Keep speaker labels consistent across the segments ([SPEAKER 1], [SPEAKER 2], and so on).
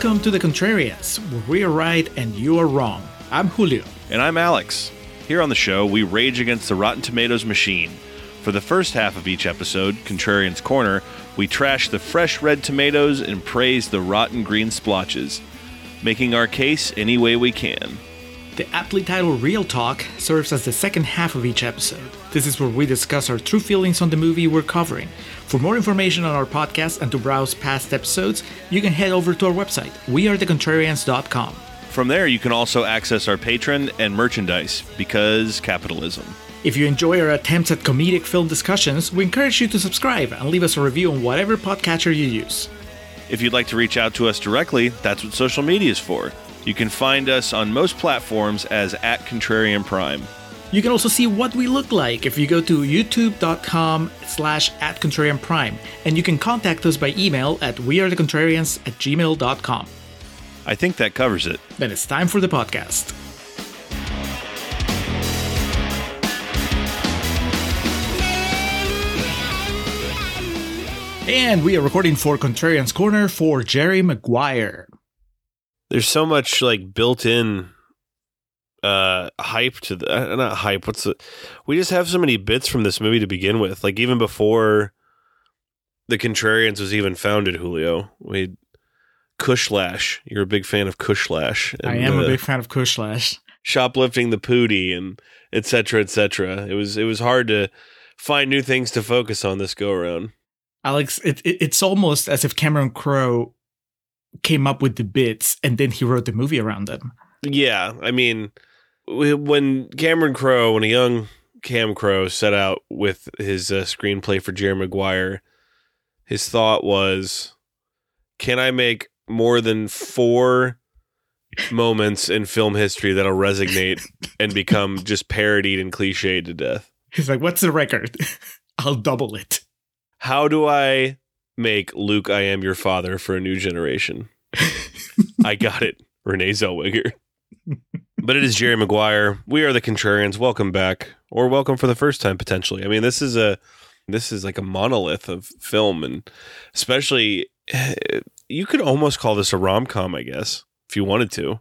[SPEAKER 1] Welcome to The Contrarians, where we are right and you are wrong. I'm Julio.
[SPEAKER 2] And I'm Alex. Here on the show, we rage against the Rotten Tomatoes machine. For the first half of each episode, Contrarian's Corner, we trash the fresh red tomatoes and praise the rotten green splotches, making our case any way we can.
[SPEAKER 1] The aptly titled Real Talk serves as the second half of each episode. This is where we discuss our true feelings on the movie we're covering. For more information on our podcast and to browse past episodes, you can head over to our website, wearethecontrarians.com.
[SPEAKER 2] From there, you can also access our Patreon and merchandise because capitalism.
[SPEAKER 1] If you enjoy our attempts at comedic film discussions, we encourage you to subscribe and leave us a review on whatever podcatcher you use.
[SPEAKER 2] If you'd like to reach out to us directly, that's what social media is for. You can find us on most platforms as at Contrarian Prime.
[SPEAKER 1] You can also see what we look like if you go to youtube.com slash at contrarian prime, and you can contact us by email at wearethecontrarians at gmail.com.
[SPEAKER 2] I think that covers it.
[SPEAKER 1] Then it's time for the podcast. And we are recording for Contrarian's Corner for Jerry Maguire.
[SPEAKER 3] There's so much like built-in uh hype to the uh, not hype what's the we just have so many bits from this movie to begin with. Like even before the contrarians was even founded julio we kushlash you're a big fan of kushlash
[SPEAKER 1] I am a big fan of Kushlash.
[SPEAKER 3] shoplifting the pootie and etc etc it was it was hard to find new things to focus on this go around
[SPEAKER 1] Alex, it, it, it's almost as if Cameron Crowe came up with the bits and then he wrote the movie around them.
[SPEAKER 3] Yeah, I mean, when Cameron Crowe, when a young Cam Crowe set out with his uh, screenplay for Jerry Maguire, his thought was, "Can I make more than four moments in film history that'll resonate and become just parodied and cliched to death?
[SPEAKER 1] He's like, what's the record? I'll double it.
[SPEAKER 3] How do I make Luke, I am your father for a new generation? I got it, Renee Zellweger." but it is Jerry Maguire. We are the Contrarians. Welcome back, or welcome for the first time potentially. I mean, this is a this is like a monolith of film, and especially you could almost call this a rom com, I guess, if you wanted to.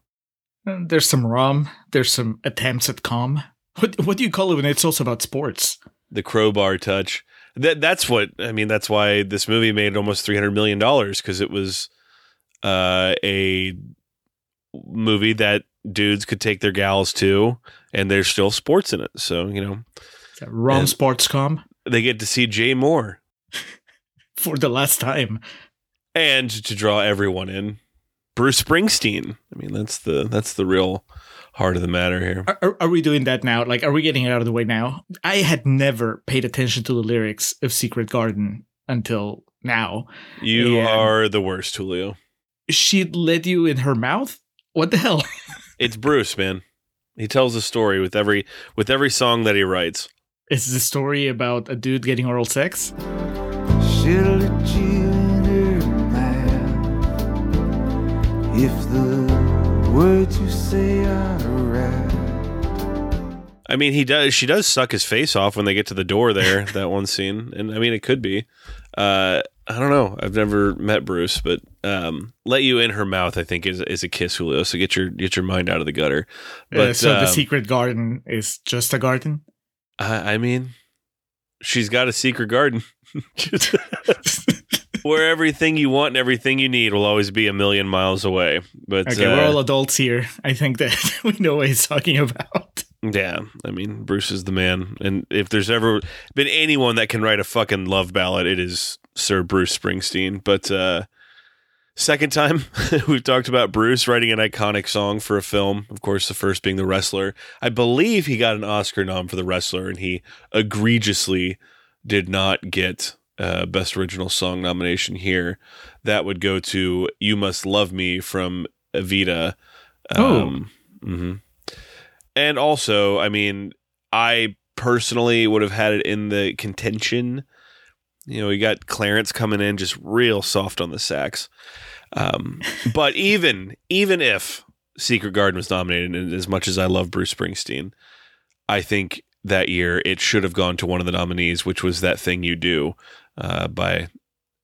[SPEAKER 1] Uh, There's some rom. There's some attempts at com. What what do you call it when it's also about sports?
[SPEAKER 3] The crowbar touch. That that's what I mean. That's why this movie made almost three hundred million dollars because it was uh, a movie that dudes could take their gals to, and there's still sports in it. So you know
[SPEAKER 1] Rom
[SPEAKER 3] And-
[SPEAKER 1] sports com
[SPEAKER 3] they get to see Jay Mohr
[SPEAKER 1] for the last time.
[SPEAKER 3] and to draw everyone in, Bruce Springsteen. I mean, that's the that's the real heart of the matter here.
[SPEAKER 1] Are, are, are we doing that now? Like, are we getting it out of the way now? I had never paid attention to the lyrics of Secret Garden until now.
[SPEAKER 3] You
[SPEAKER 1] Yeah.
[SPEAKER 3] are the worst, Julio.
[SPEAKER 1] She led you in her mouth. What the hell?
[SPEAKER 3] It's Bruce, man. He tells a story with every with every song that he writes.
[SPEAKER 1] Is the story about a dude getting oral sex?
[SPEAKER 4] She'll let you in her mouth if the words you say are right.
[SPEAKER 3] I mean, he does. She does suck his face off when they get to the door there. that one scene, and I mean, it could be. Uh, I don't know. I've never met Bruce, but um, let you in her mouth. I think is is a kiss, Julio. So get your get your mind out of the gutter.
[SPEAKER 1] Uh,
[SPEAKER 3] But
[SPEAKER 1] so the
[SPEAKER 3] um,
[SPEAKER 1] Secret Garden is just a garden.
[SPEAKER 3] I, I mean, she's got a secret garden where everything you want and everything you need will always be a million miles away. But
[SPEAKER 1] Okay,
[SPEAKER 3] uh,
[SPEAKER 1] we're all adults here. I think that we know what he's talking about.
[SPEAKER 3] Yeah, I mean, Bruce is the man. And if there's ever been anyone that can write a fucking love ballad, it is Sir Bruce Springsteen. But uh second time we've talked about Bruce writing an iconic song for a film. Of course, the first being The Wrestler. I believe he got an Oscar nom for The Wrestler and he egregiously did not get uh, best original song nomination here. That would go to "You Must Love Me" from Evita.
[SPEAKER 1] Oh.
[SPEAKER 3] mhm. And also, I mean, I personally would have had it in the contention. You know, we got Clarence coming in just real soft on the sax. Um, but even even if Secret Garden was nominated, and as much as I love Bruce Springsteen, I think that year it should have gone to one of the nominees, which was that thing you do uh, by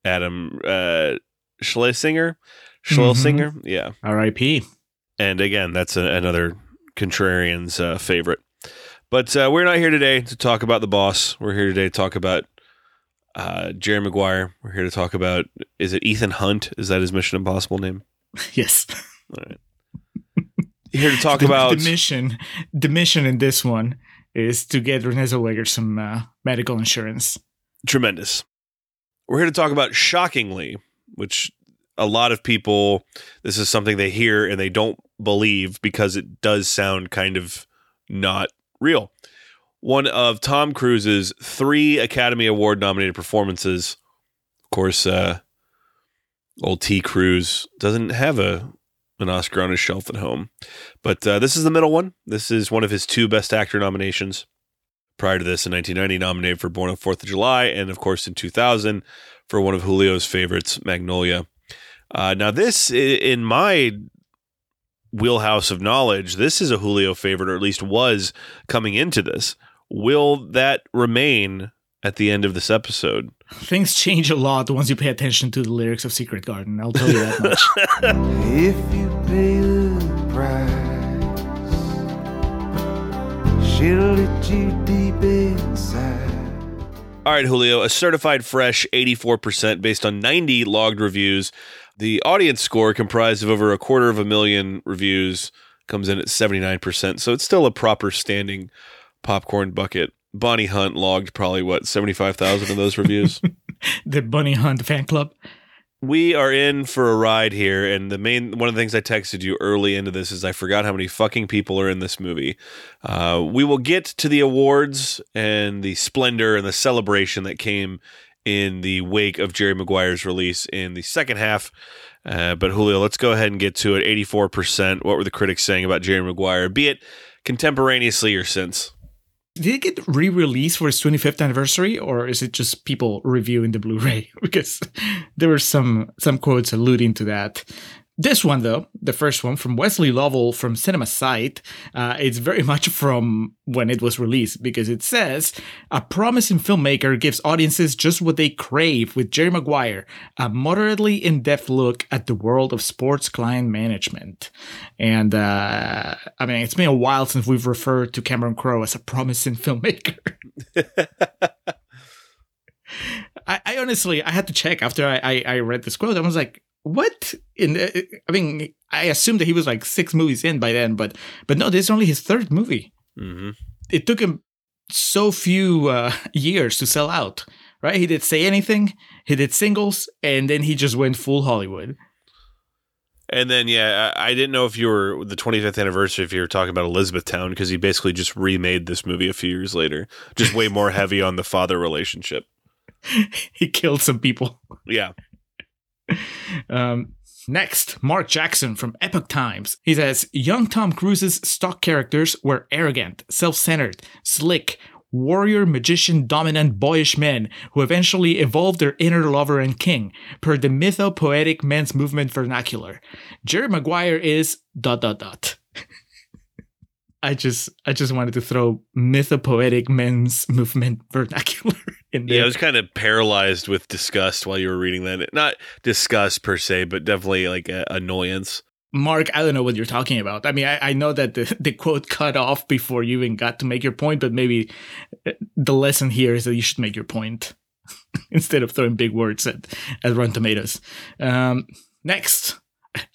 [SPEAKER 3] Adam uh, Schlesinger. Schlesinger. Yeah.
[SPEAKER 1] R.I.P.
[SPEAKER 3] And again, that's a, another contrarian's uh, favorite. But uh, we're not here today to talk about the boss. We're here today to talk about uh, Jerry Maguire. We're here to talk about is it Ethan Hunt? Is that his Mission Impossible name?
[SPEAKER 1] Yes.
[SPEAKER 3] Here to talk
[SPEAKER 1] the,
[SPEAKER 3] about
[SPEAKER 1] the mission. The mission in this one is to get Renee Zellweger some uh, medical insurance.
[SPEAKER 3] tremendous. We're here to talk about shockingly, which a lot of people this is something they hear and they don't believe because it does sound kind of not real. One of Tom Cruise's three Academy Award nominated performances. Of course, uh, old T. Cruise doesn't have a an Oscar on his shelf at home, but uh, this is the middle one. This is one of his two Best Actor nominations. Prior to this, in 1990, nominated for Born on Fourth of July, and of course in 2000 for one of Julio's favorites, Magnolia. Uh, now, this in my wheelhouse of knowledge, this is a Julio favorite, or at least was coming into this. Will that remain at the end of this episode?
[SPEAKER 1] Things change a lot once you pay attention to the lyrics of Secret Garden. I'll tell you that much.
[SPEAKER 4] If you pay the price, she'll let you deep inside.
[SPEAKER 3] All right, Julio, a certified fresh 84% based on 90 logged reviews. The audience score, comprised of over a quarter of a million reviews, comes in at 79%. So it's still a proper standing popcorn bucket. Bonnie Hunt logged probably, what, 75,000 of those reviews?
[SPEAKER 1] the Bunny Hunt fan club.
[SPEAKER 3] we are in for a ride here and the main one of the things i texted you early into this is i forgot how many fucking people are in this movie uh, we will get to the awards and the splendor and the celebration that came in the wake of jerry maguire's release in the second half. Uh, but julio let's go ahead and get to it. 84% what were the critics saying about jerry maguire? Be it contemporaneously or since.
[SPEAKER 1] Did it get re-released for its 25th anniversary, or is it just people reviewing the Blu-ray? Because there were some some quotes alluding to that. This one, though, the first one from Wesley Lovell from Cinema Sight, uh, it's very much from when it was released because it says a promising filmmaker gives audiences just what they crave with Jerry Maguire, a moderately in-depth look at the world of sports client management. And uh, I mean, it's been a while since we've referred to Cameron Crowe as a promising filmmaker. I, I honestly, I had to check after I, I, I read this quote. I was like, "What?" In the, I mean, I assume that he was like six movies in by then, but but no, this is only his third movie.
[SPEAKER 3] mm-hmm.
[SPEAKER 1] It took him so few uh, years to sell out. Right? He did say anything. He did singles, and then he just went full Hollywood.
[SPEAKER 3] And then, yeah, I I didn't know if you were the 25th anniversary, if you were talking about Elizabethtown, because he basically just remade this movie a few years later, just way more heavy on the father relationship.
[SPEAKER 1] he killed some people.
[SPEAKER 3] Yeah.
[SPEAKER 1] Um, next, Mark Jackson from Epoch Times. He says Young Tom Cruise's stock characters were arrogant, self centered, slick, warrior, magician, dominant, boyish men who eventually evolved their inner lover and king, per the mythopoetic men's movement vernacular. Jerry Maguire is dot dot dot. I just I just wanted to throw mythopoetic men's movement vernacular in there.
[SPEAKER 3] Yeah, I was kind of paralyzed with disgust while you were reading that. Not disgust per se, but definitely like annoyance.
[SPEAKER 1] Mark, I don't know what you're talking about. I mean, I, I know that the, the quote cut off before you even got to make your point, but maybe uh, the lesson here is that you should make your point instead of throwing big words at, at Rotten Tomatoes. Um, next,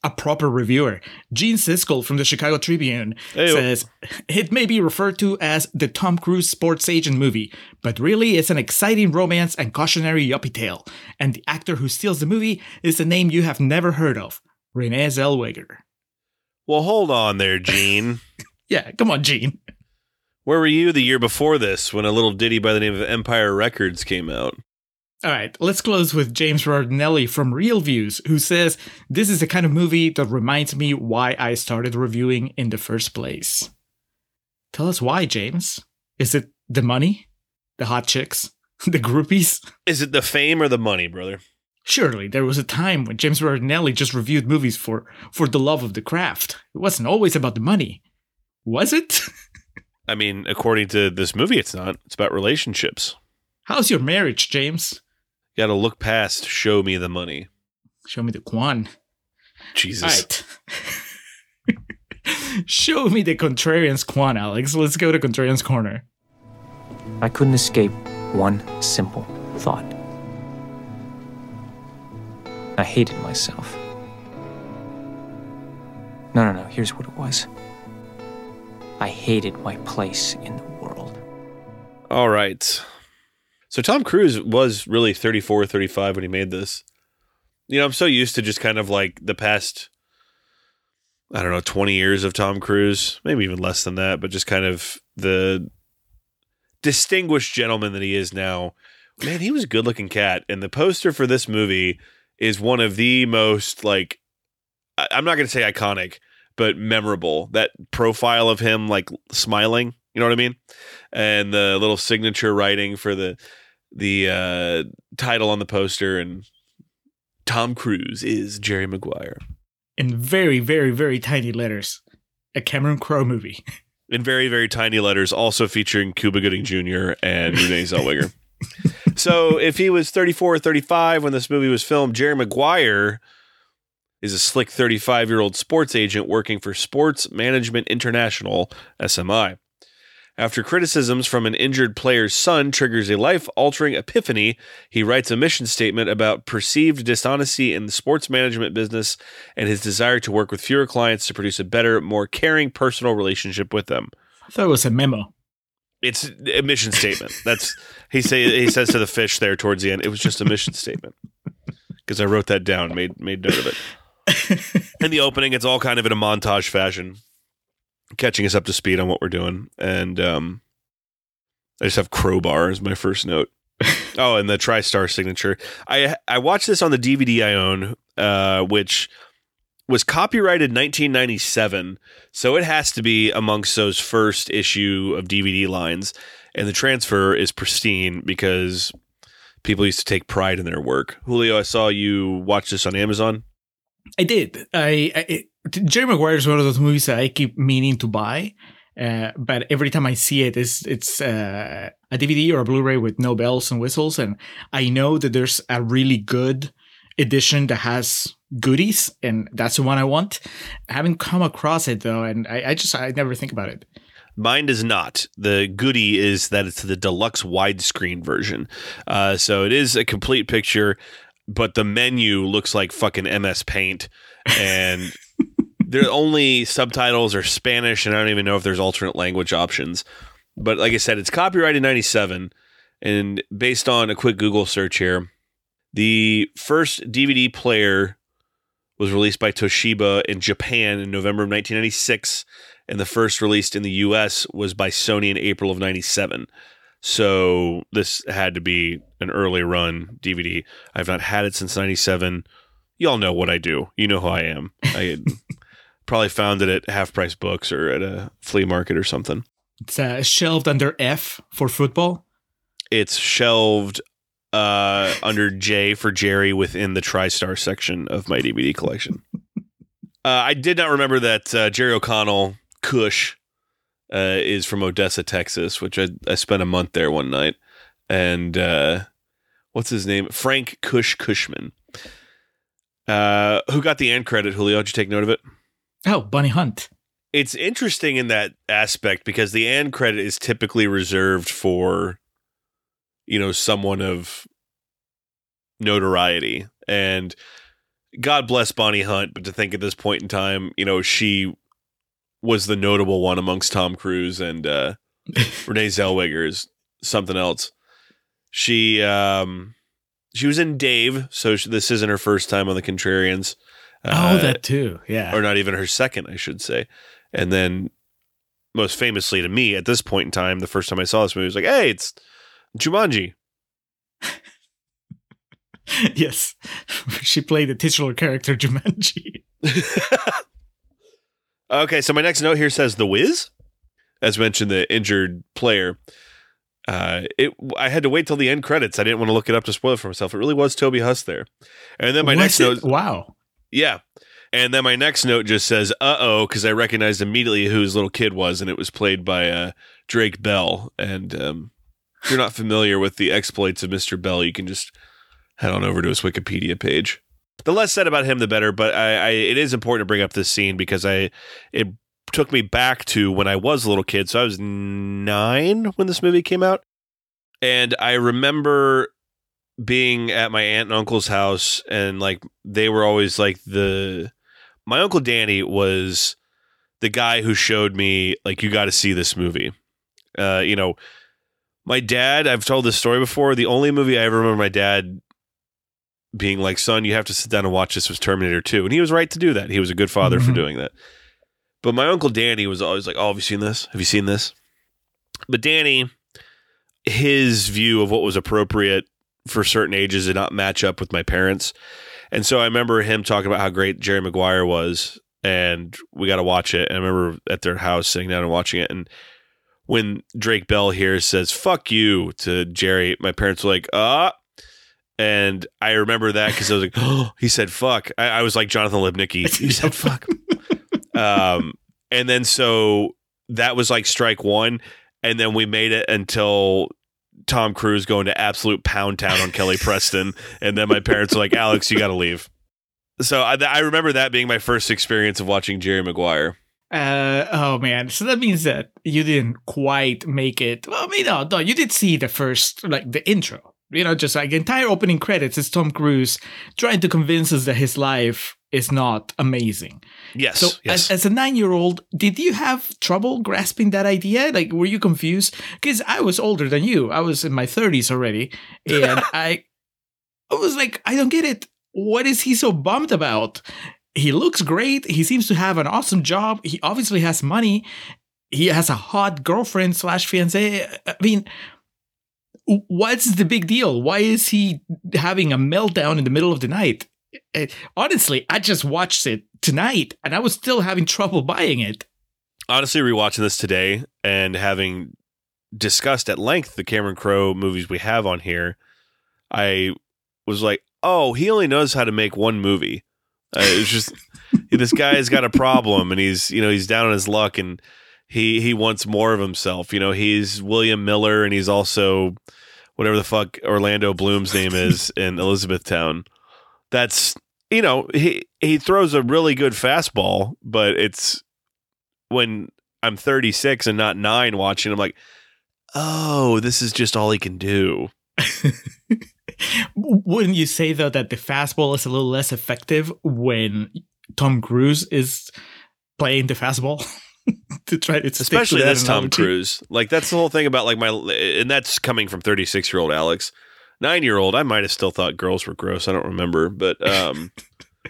[SPEAKER 1] a proper reviewer, Gene Siskel from the Chicago Tribune says it may be referred to as the Tom Cruise sports agent movie, but really it's an exciting romance and cautionary yuppie tale. And the actor who steals the movie is a name you have never heard of, Renee Zellweger.
[SPEAKER 3] Well, hold on there, Gene.
[SPEAKER 1] Yeah, come on, Gene.
[SPEAKER 3] Where were you the year before this when a little ditty by the name of Empire Records came out?
[SPEAKER 1] All right, let's close with James Berardinelli from ReelViews, who says this is the kind of movie that reminds me why I started reviewing in the first place. Tell us why, James. Is it the money? The hot chicks? The groupies?
[SPEAKER 3] Is it the fame or the money, brother?
[SPEAKER 1] Surely there was a time when James Berardinelli just reviewed movies for, for the love of the craft. It wasn't always about the money. Was it?
[SPEAKER 3] I mean, according to this movie, it's not. It's about relationships.
[SPEAKER 1] How's your marriage, James?
[SPEAKER 3] Got to look past show me the money.
[SPEAKER 1] Show me the Kwan.
[SPEAKER 3] Jesus.
[SPEAKER 1] All right. Show me the contrarian's kwan, Alex. Let's go to contrarian's corner.
[SPEAKER 5] I couldn't escape one simple thought. I hated myself. No, no, no, here's what it was I hated my place in the world.
[SPEAKER 3] All right. So Tom Cruise was really 34 35 when he made this. You know, I'm so used to just kind of like the past, I don't know, 20 years of Tom Cruise, maybe even less than that, but just kind of the distinguished gentleman that he is now. Man, he was a good looking cat. And the poster for this movie is one of the most, like, I- I'm not going to say iconic, but memorable. That profile of him, like, smiling. You know what I mean? And the little signature writing for the the uh, title on the poster and Tom Cruise is Jerry Maguire
[SPEAKER 1] In very, very, very tiny letters. A Cameron Crowe movie.
[SPEAKER 3] in very very tiny letters, also featuring Cuba Gooding Jr. and Renee Zellweger. so if he was 34 or 35 when this movie was filmed, Jerry Maguire is a slick 35 year old sports agent working for Sports Management International (SMI). After criticisms from an injured player's son triggers a life altering epiphany, he writes a mission statement about perceived dishonesty in the sports management business and his desire to work with fewer clients to produce a better, more caring personal relationship with them.
[SPEAKER 1] I thought it was a memo.
[SPEAKER 3] It's a mission statement. That's he say he says to the fish there towards the end. It was just a mission statement because I wrote that down, made made note of it. In the opening, it's all kind of in a montage fashion, catching us up to speed on what we're doing, and um, I just have crowbar as my first note. oh, and the TriStar signature. I I watched this on the DVD I own, uh, which was copyrighted 1997, so it has to be amongst those first issue of DVD lines. And the transfer is pristine because people used to take pride in their work. Julio, I saw you watch this on Amazon.
[SPEAKER 1] I did. I, I it, Jerry Maguire is one of those movies that I keep meaning to buy, uh, but every time I see it, it's it's uh, a DVD or a Blu-ray with no bells and whistles, and I know that there's a really good edition that has goodies, and that's the one I want. I haven't come across it though, and I, I just I never think about it.
[SPEAKER 3] Mine does not. The goodie is that it's the deluxe widescreen version. Uh, so it is a complete picture, but the menu looks like fucking MS Paint. And the only subtitles are Spanish, and I don't even know if there's alternate language options. But like I said, it's copyrighted 97. And based on a quick Google search here, the first DVD player was released by Toshiba in Japan in November of 1996 and the first released in the US was by Sony in April of 97. So this had to be an early run DVD. I've not had it since 97. Y'all know what I do. You know who I am. I probably found it at half price books or at a flea market or something.
[SPEAKER 1] It's uh, shelved under F for football.
[SPEAKER 3] It's shelved uh, under J for Jerry within the TriStar section of my DVD collection. Uh, I did not remember that uh, Jerry O'Connell Cush uh, is from Odessa, Texas, which I, I spent a month there one night. And uh, what's his name? Frank Cush Cushman. Uh, who got the end credit, Julio? Did you take note of it?
[SPEAKER 1] Oh, Bunny Hunt.
[SPEAKER 3] It's interesting in that aspect because the and credit is typically reserved for, you know, someone of notoriety. And God bless Bonnie Hunt, but to think at this point in time, you know, she was the notable one amongst Tom Cruise and uh, Renee Zellweger is something else. She um, she was in Dave, so she, this isn't her first time on the Contrarians.
[SPEAKER 1] Oh,
[SPEAKER 3] Uh,
[SPEAKER 1] that too. Yeah.
[SPEAKER 3] or not even her second, I should say. And then, most famously to me, at this point in time, the first time I saw this movie, I was like, "Hey, it's Jumanji."
[SPEAKER 1] yes. she played the titular character Jumanji.
[SPEAKER 3] okay, so my next note here says The Wiz, as mentioned, the injured player. Uh, it. I had to wait till the end credits. I didn't want to look it up to spoil it for myself. It really was Toby Huss there. And then my
[SPEAKER 1] Was
[SPEAKER 3] next
[SPEAKER 1] it?
[SPEAKER 3] note,
[SPEAKER 1] Wow.
[SPEAKER 3] Yeah. And then my next note just says, "Uh oh," because I recognized immediately who his little kid was, and it was played by uh, Drake Bell. And um, if you're not familiar with the exploits of Mr. Bell, you can just head on over to his Wikipedia page. the less said about him, the better. But I, I, it is important to bring up this scene because I, it took me back to when I was a little kid. So I was nine when this movie came out, and I remember being at my aunt and uncle's house, and like they were always like the. My uncle Danny was the guy who showed me like you got to see this movie. Uh, you know, my dad. I've told this story before. The only movie I ever remember my dad being like, "Son, you have to sit down and watch this." Was Terminator Two, and he was right to do that. He was a good father for
[SPEAKER 1] Mhm.
[SPEAKER 3] doing that. But my uncle Danny was always like, "Oh, have you seen this? Have you seen this?" But Danny, his view of what was appropriate for certain ages did not match up with my parents, and so I remember him talking about how great Jerry Maguire was, and we got to watch it. And I remember at their house sitting down and watching it, and when Drake Bell here says "fuck you" to Jerry, my parents were like, "Ah." And I remember that because I was like, oh, he said fuck. I, I was like Jonathan Lipnicki. He said fuck. um, and then so that was like strike one. And then we made it until Tom Cruise going to absolute pound town on Kelly Preston. And then my parents were like, Alex, you got to leave. So I, I remember that being my first experience of watching Jerry Maguire.
[SPEAKER 1] Uh, oh man, so that means that you didn't quite make it. Well, I mean, no, no, you did see the first, like the intro. You know, just like the entire opening credits is Tom Cruise trying to convince us that his life is not amazing.
[SPEAKER 3] Yes.
[SPEAKER 1] So,
[SPEAKER 3] yes.
[SPEAKER 1] as, as a nine-year-old, did you have trouble grasping that idea? Like, were you confused? Because I was older than you. I was in my thirties already, and I, I was like, I don't get it. What is he so bummed about? He looks great. He seems to have an awesome job. He obviously has money. He has a hot girlfriend slash fiance. I mean, what's the big deal? Why is he having a meltdown in the middle of the night? Uh, Honestly, I just watched it tonight and I was still having trouble buying it.
[SPEAKER 3] honestly rewatching this today and having discussed at length the Cameron Crowe movies we have on here, I was like, oh, he only knows how to make one movie. Uh, it's just this guy's got a problem and he's you know he's down on his luck and he he wants more of himself. You know he's William Miller and he's also whatever the fuck Orlando Bloom's name is in Elizabethtown. That's you know he he throws a really good fastball, but it's when I'm 36 and not nine watching. I'm like, oh, this is just all he can do.
[SPEAKER 1] Wouldn't you say though that the fastball is a little less effective when Tom Cruise is playing the fastball to try to stick to
[SPEAKER 3] especially
[SPEAKER 1] that
[SPEAKER 3] this Tom? Cruise. Like that's the whole thing about like my, and that's coming from 36 year old Alex. Nine year old, I might have still thought girls were gross. I don't remember, but um,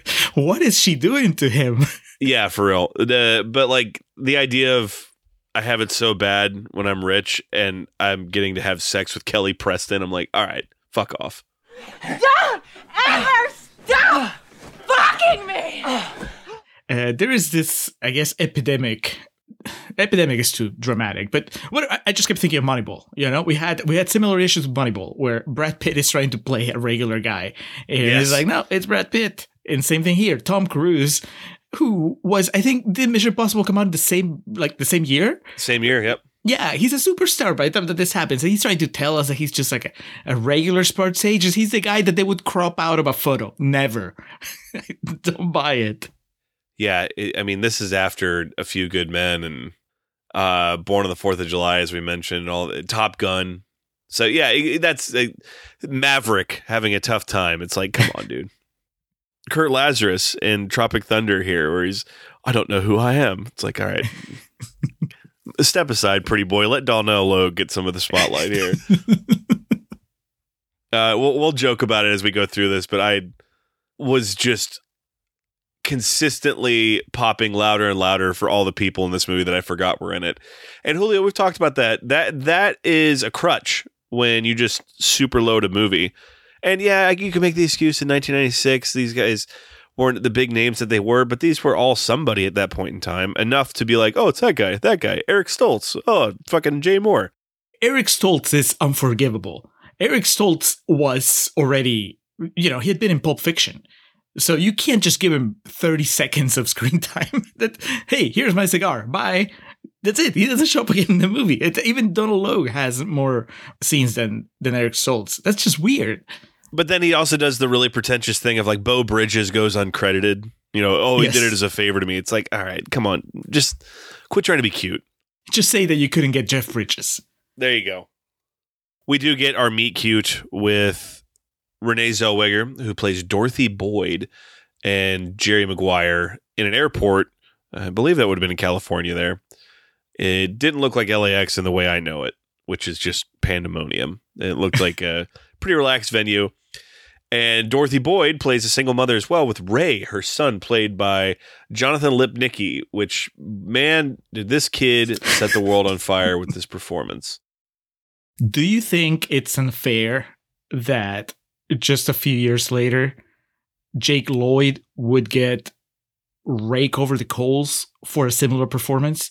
[SPEAKER 1] What is she doing to him?
[SPEAKER 3] yeah, for real. The but like the idea of I have it so bad when I'm rich and I'm getting to have sex with Kelly Preston. I'm like, all right, fuck off.
[SPEAKER 6] Don't ever stop fucking me!
[SPEAKER 1] Uh, there is this, I guess, epidemic. Epidemic is too dramatic, but what I- just kept thinking of Moneyball. You know, we had we had similar issues with Moneyball, where Brad Pitt is trying to play a regular guy, and
[SPEAKER 3] Yes.
[SPEAKER 1] it's like, no, it's Brad Pitt. And same thing here, Tom Cruise, who was, I think, did Mission Impossible come out the same like the same year?
[SPEAKER 3] Same year, yep.
[SPEAKER 1] Yeah, he's a superstar by the time that this happens. And he's trying to tell us that he's just like a, a regular sports agent. He's the guy that they would crop out of a photo. Never. Don't buy it.
[SPEAKER 3] Yeah, it, I mean, this is after a few good men and uh, Born on the Fourth of July, as we mentioned, all Top Gun. So yeah, it, that's uh, Maverick having a tough time. It's like, come on, dude. Kurt Lazarus in Tropic Thunder here, where he's, I don't know who I am. It's like, all right, step aside, pretty boy. Let Donal Logue get some of the spotlight here. uh, we'll we'll joke about it as we go through this, but I was just consistently popping louder and louder for all the people in this movie that I forgot were in it. And Julio, we've talked about that. That that is a crutch when you just super load a movie. And yeah, you can make the excuse in 1996 these guys weren't the big names that they were, but these were all somebody at that point in time enough to be like, oh, it's that guy, that guy, Eric Stoltz, oh, fucking Jay Mohr.
[SPEAKER 1] Eric Stoltz is unforgivable. Eric Stoltz was already, you know, he had been in Pulp Fiction. So you can't just give him 30 seconds of screen time. that, hey, here's my cigar. Bye. That's it. He doesn't show up again in the movie. It, even Donald Logue has more scenes than than Eric Stoltz. That's just weird.
[SPEAKER 3] But then he also does the really pretentious thing of like Beau Bridges goes uncredited. You know, oh, he
[SPEAKER 1] Yes.
[SPEAKER 3] did it as a favor to me. It's like, all right, come on, just quit trying to be cute.
[SPEAKER 1] Just say that you couldn't get Jeff Bridges.
[SPEAKER 3] There you go. We do get our meet cute with Renee Zellweger, who plays Dorothy Boyd, and Jerry Maguire in an airport. I believe that would have been in California there. It didn't look like LAX in the way I know it, which is just pandemonium. It looked like a pretty relaxed venue. And Dorothy Boyd plays a single mother as well, with Ray, her son, played by Jonathan Lipnicki, which, man, did this kid set the world on fire with this performance.
[SPEAKER 1] Do you think it's unfair that just a few years later, Jake Lloyd would get rake over the coals for a similar performance?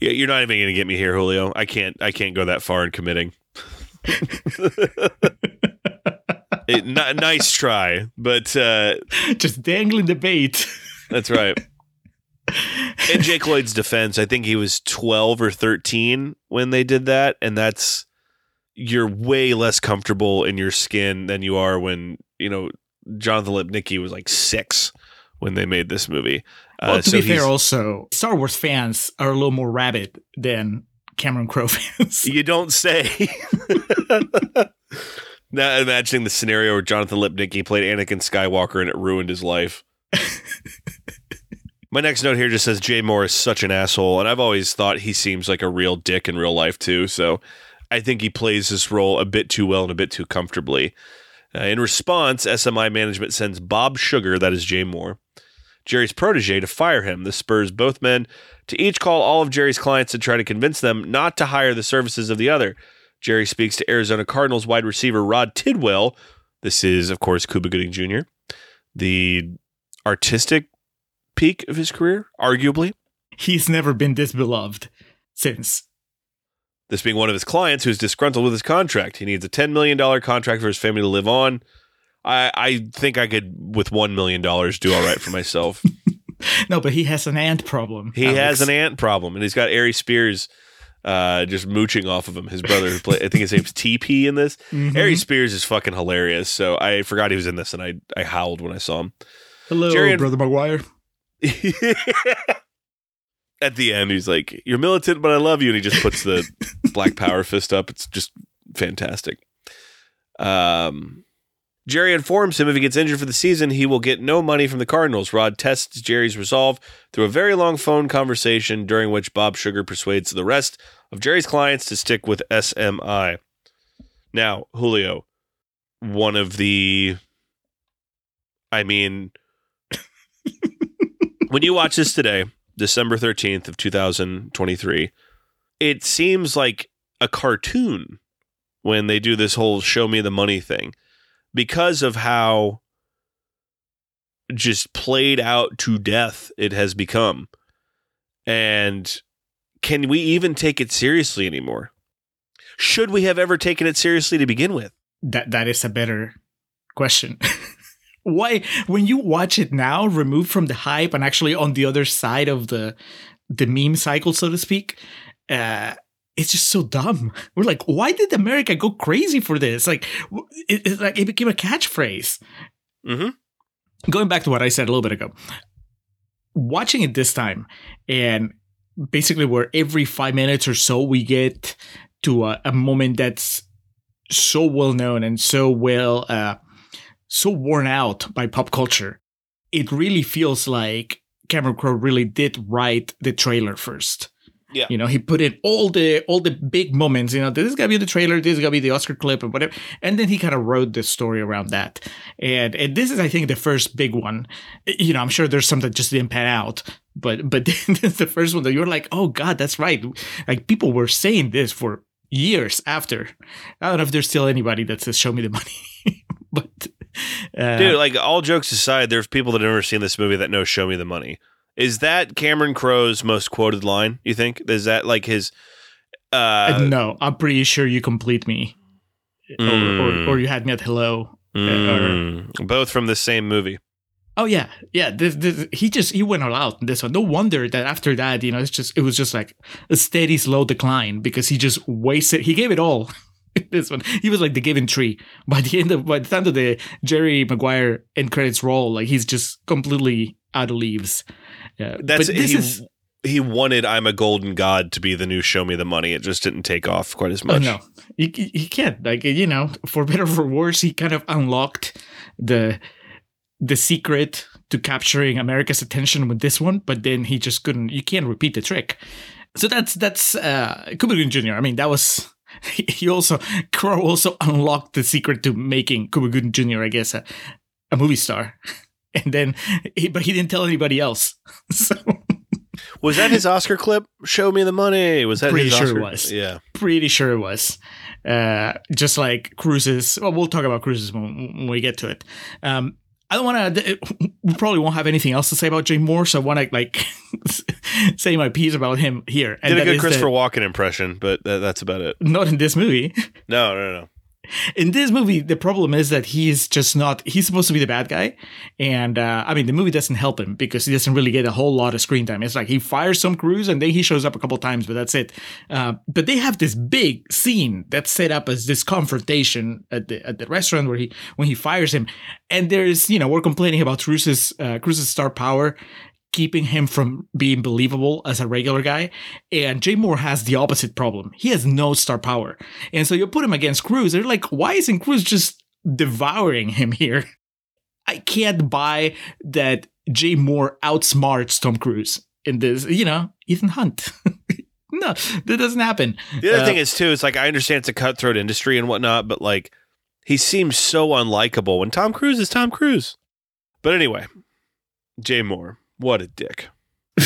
[SPEAKER 3] Yeah, you're not even going to get me here, Julio. I can't. I can't go that far in committing. It- n- nice try, but uh,
[SPEAKER 1] just dangling the bait.
[SPEAKER 3] that's right. In Jake Lloyd's defense, I think he was 12 or 13 when they did that, and that's you're way less comfortable in your skin than you are when you know Jonathan Lipnicki was like six when they made this movie. Uh,
[SPEAKER 1] to
[SPEAKER 3] so
[SPEAKER 1] be fair, also Star Wars fans are a little more rabid than Cameron Crowe fans.
[SPEAKER 3] You don't say. now imagining the scenario where Jonathan Lipnicki played Anakin Skywalker and it ruined his life. My next note here just says Jay Mohr is such an asshole, and I've always thought he seems like a real dick in real life too. So I think he plays this role a bit too well and a bit too comfortably. Uh, in response, SMI management sends Bob Sugar, that is Jay Mohr, Jerry's protege, to fire him. This spurs both men to each call all of Jerry's clients and try to convince them not to hire the services of the other. Jerry speaks to Arizona Cardinals wide receiver Rod Tidwell. This is, of course, Cuba Gooding Jr., the artistic peak of his career, arguably.
[SPEAKER 1] He's never been this beloved since.
[SPEAKER 3] This being one of his clients who's disgruntled with his contract. He needs a $10 million contract for his family to live on. I, I think I could, with $1 million, do all right for myself.
[SPEAKER 1] No, but he has an ant problem.
[SPEAKER 3] He
[SPEAKER 1] Alex.
[SPEAKER 3] has an ant problem, and he's got Aries Spears uh, just mooching off of him. His brother, who play, I think his name's TP in this.
[SPEAKER 1] Mhm.
[SPEAKER 3] Aries Spears is fucking hilarious. So I forgot he was in this, and I I howled when I saw him.
[SPEAKER 1] Hello,
[SPEAKER 3] Jerry
[SPEAKER 1] brother Maguire.
[SPEAKER 3] At the end, he's like, "You're militant, but I love you," and he just puts the black power fist up. It's just fantastic. Um, Jerry informs him if he gets injured for the season, he will get no money from the Cardinals. Rod tests Jerry's resolve through a very long phone conversation during which Bob Sugar persuades the rest of Jerry's clients to stick with SMI. Now, Julio, one of the, I mean, when you watch this today, December 13th of 2023, it seems like a cartoon when they do this whole show me the money thing because of how just played out to death it has become. And can we even take it seriously anymore? Should we have ever taken it seriously to begin with?
[SPEAKER 1] That that is a better question. Why, when you watch it now, removed from the hype and actually on the other side of the the meme cycle, so to speak, uh, it's just so dumb. We're like, why did America go crazy for this? Like, it like it became a catchphrase.
[SPEAKER 3] Mm-hmm.
[SPEAKER 1] going back to what I said a little bit ago, watching it this time, and basically where every five minutes or so we get to a, a moment that's so well known and so well, uh, so worn out by pop culture, it really feels like Cameron Crowe really did write the trailer first.
[SPEAKER 3] Yeah.
[SPEAKER 1] You know, he put in all the all the big moments, you know, this is gonna be the trailer, this is gonna be the Oscar clip and whatever. And then he kind of wrote the story around that. And and this is I think the first big one. You know, I'm sure there's some that just didn't pan out. But but this is the first one that you're like, oh God, that's right. Like people were saying this for years after. I don't know if there's still anybody that says show me the money. but uh,
[SPEAKER 3] Dude, like all jokes aside, there's people that have never seen this movie that know "Show Me the Money." Is that Cameron Crowe's most quoted line? You think is that like his?
[SPEAKER 1] uh,
[SPEAKER 3] Uh,
[SPEAKER 1] no, I'm pretty sure you complete me. Or,
[SPEAKER 3] Mm.
[SPEAKER 1] or, or you had me at hello.
[SPEAKER 3] mm, both from the same movie.
[SPEAKER 1] Oh yeah, yeah. This, this, he just he went all out in this one. No wonder that after that, you know, it's just it was just like a steady, slow decline because he just wasted. He gave it all this one, he was like the given tree. By the end of by the time of the Jerry Maguire end credits roll, like he's just completely out of leaves. Yeah,
[SPEAKER 3] That's
[SPEAKER 1] but this
[SPEAKER 3] he.
[SPEAKER 1] is
[SPEAKER 3] he wanted "I'm a Golden God" to be the new "Show Me the Money." It just didn't take off quite as
[SPEAKER 1] oh
[SPEAKER 3] much.
[SPEAKER 1] no, he he can't like you know for better or for worse, he kind of unlocked the the secret to capturing America's attention with this one, but then he just couldn't. You can't repeat the trick. So that's that's uh Cuba Gooding Jr. I mean, that was he also Crowe also unlocked the secret to making Cuba Gooding Jr. I guess a, a movie star, and then he, but he didn't tell anybody else. So
[SPEAKER 3] Was that his Oscar clip? Show me the money. Was that
[SPEAKER 1] Pretty sure
[SPEAKER 3] Oscar?
[SPEAKER 1] it was.
[SPEAKER 3] Yeah.
[SPEAKER 1] pretty sure it was. Uh, just like Cruise's. Well, we'll talk about Cruise's when, when we get to it. Um, I don't want to. We probably won't have anything else to say about Jay Mohr, so I want to like say my piece about him here.
[SPEAKER 3] Did a good
[SPEAKER 1] is
[SPEAKER 3] Christopher
[SPEAKER 1] that-
[SPEAKER 3] Walken impression, but that, that's about it.
[SPEAKER 1] Not in this movie.
[SPEAKER 3] No, no, no.
[SPEAKER 1] In this movie, the problem is that he's just not. He's supposed to be the bad guy, and uh, I mean, the movie doesn't help him because he doesn't really get a whole lot of screen time. It's like he fires some Cruise and then he shows up a couple times, but that's it. Uh, but they have this big scene that's set up as this confrontation at the at the restaurant where he when he fires him, and there's you know we're complaining about Cruise's uh, Cruise's star power keeping him from being believable as a regular guy. And Jay Mohr has the opposite problem. He has no star power. And so you put him against Cruise. They're like, why isn't Cruise just devouring him here? I can't buy that Jay Mohr outsmarts Tom Cruise in this, you know, Ethan Hunt. no, that doesn't happen.
[SPEAKER 3] The other
[SPEAKER 1] Uh,
[SPEAKER 3] thing is too, it's like I understand it's a cutthroat industry and whatnot, but like he seems so unlikable when Tom Cruise is Tom Cruise. But anyway, Jay Moore, what a dick.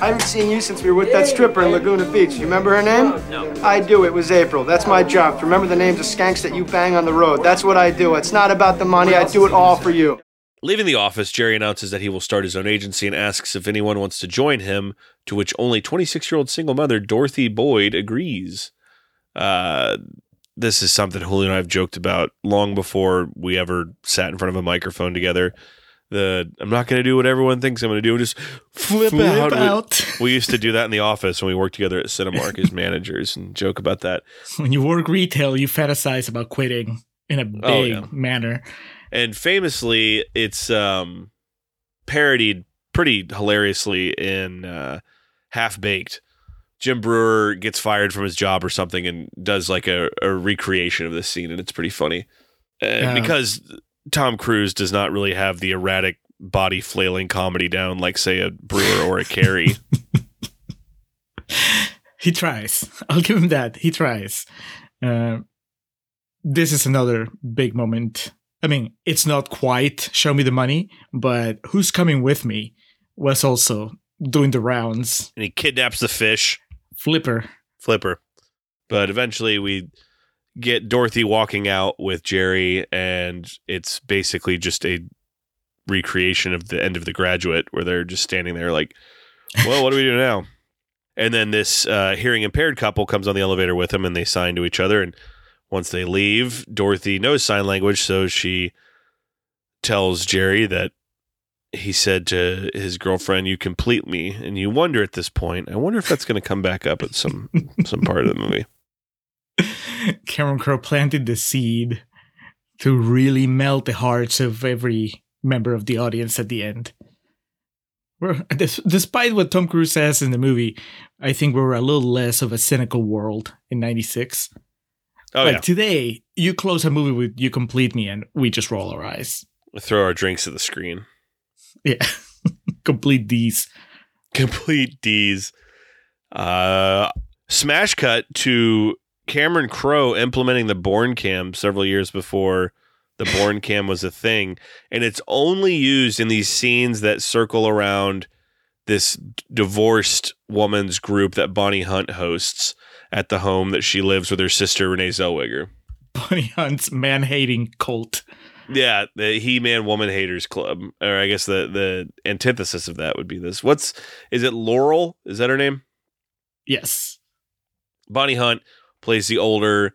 [SPEAKER 7] I haven't seen you since we were with that stripper in Laguna Beach. You remember her name? No. I do. It was April. That's my job. to Remember the names of skanks that you bang on the road. That's what I do. It's not about the money. I do it all for you.
[SPEAKER 3] Leaving the office, Jerry announces that he will start his own agency and asks if anyone wants to join him, to which only 26 year old single mother Dorothy Boyd agrees. Uh, this is something Julio and I have joked about long before we ever sat in front of a microphone together. The I'm not going to do what everyone thinks I'm going to do just flip,
[SPEAKER 1] Flip
[SPEAKER 3] out. We-
[SPEAKER 1] out.
[SPEAKER 3] We, used to do that in the office when we worked together at Cinemark as managers and joke about that.
[SPEAKER 1] when you work retail, you fantasize about quitting in a big
[SPEAKER 3] Oh, yeah.
[SPEAKER 1] manner.
[SPEAKER 3] and famously it's um parodied pretty hilariously in uh half baked jim breuer gets fired from his job or something and does like a, a recreation of this scene and it's pretty funny and
[SPEAKER 1] Yeah.
[SPEAKER 3] because tom cruise does not really have the erratic body flailing comedy down like say a breuer or a carrey
[SPEAKER 1] He tries. I'll give him that. He tries. Uh, this is another big moment. I mean, it's not quite show me the money, but who's coming with me was also doing the rounds.
[SPEAKER 3] and he kidnaps the fish
[SPEAKER 1] Flipper.
[SPEAKER 3] Flipper. But eventually we get Dorothy walking out with Jerry, and it's basically just a recreation of the end of The Graduate where they're just standing there like, well, what do we do now? And then this uh, hearing impaired couple comes on the elevator with them, and they sign to each other. And once they leave, Dorothy knows sign language, so she tells Jerry that he said to his girlfriend, "You complete me," and you wonder at this point. I wonder if that's going to come back up at some some part of the movie.
[SPEAKER 1] Cameron Crowe planted the seed to really melt the hearts of every member of the audience at the end. We're, despite what Tom Cruise says in the movie, I think we were a little less of a cynical world in '96.
[SPEAKER 3] Oh
[SPEAKER 1] like
[SPEAKER 3] yeah,
[SPEAKER 1] today, you close a movie with "You Complete Me" and we just roll our eyes.
[SPEAKER 3] we throw our drinks at the screen.
[SPEAKER 1] Yeah, complete these.
[SPEAKER 3] Complete D's. Uh, smash cut to Cameron Crowe implementing the Born Cam several years before the Born Cam was a thing, and it's only used in these scenes that circle around this divorced woman's group that Bonnie Hunt hosts at the home that she lives with her sister Renee Zellweger.
[SPEAKER 1] Bonnie Hunt's man-hating cult.
[SPEAKER 3] Yeah, the He Man Woman Haters Club, or I guess the the antithesis of that would be this. What's is it? Laurel is that her name?
[SPEAKER 1] Yes,
[SPEAKER 3] Bonnie Hunt plays the older,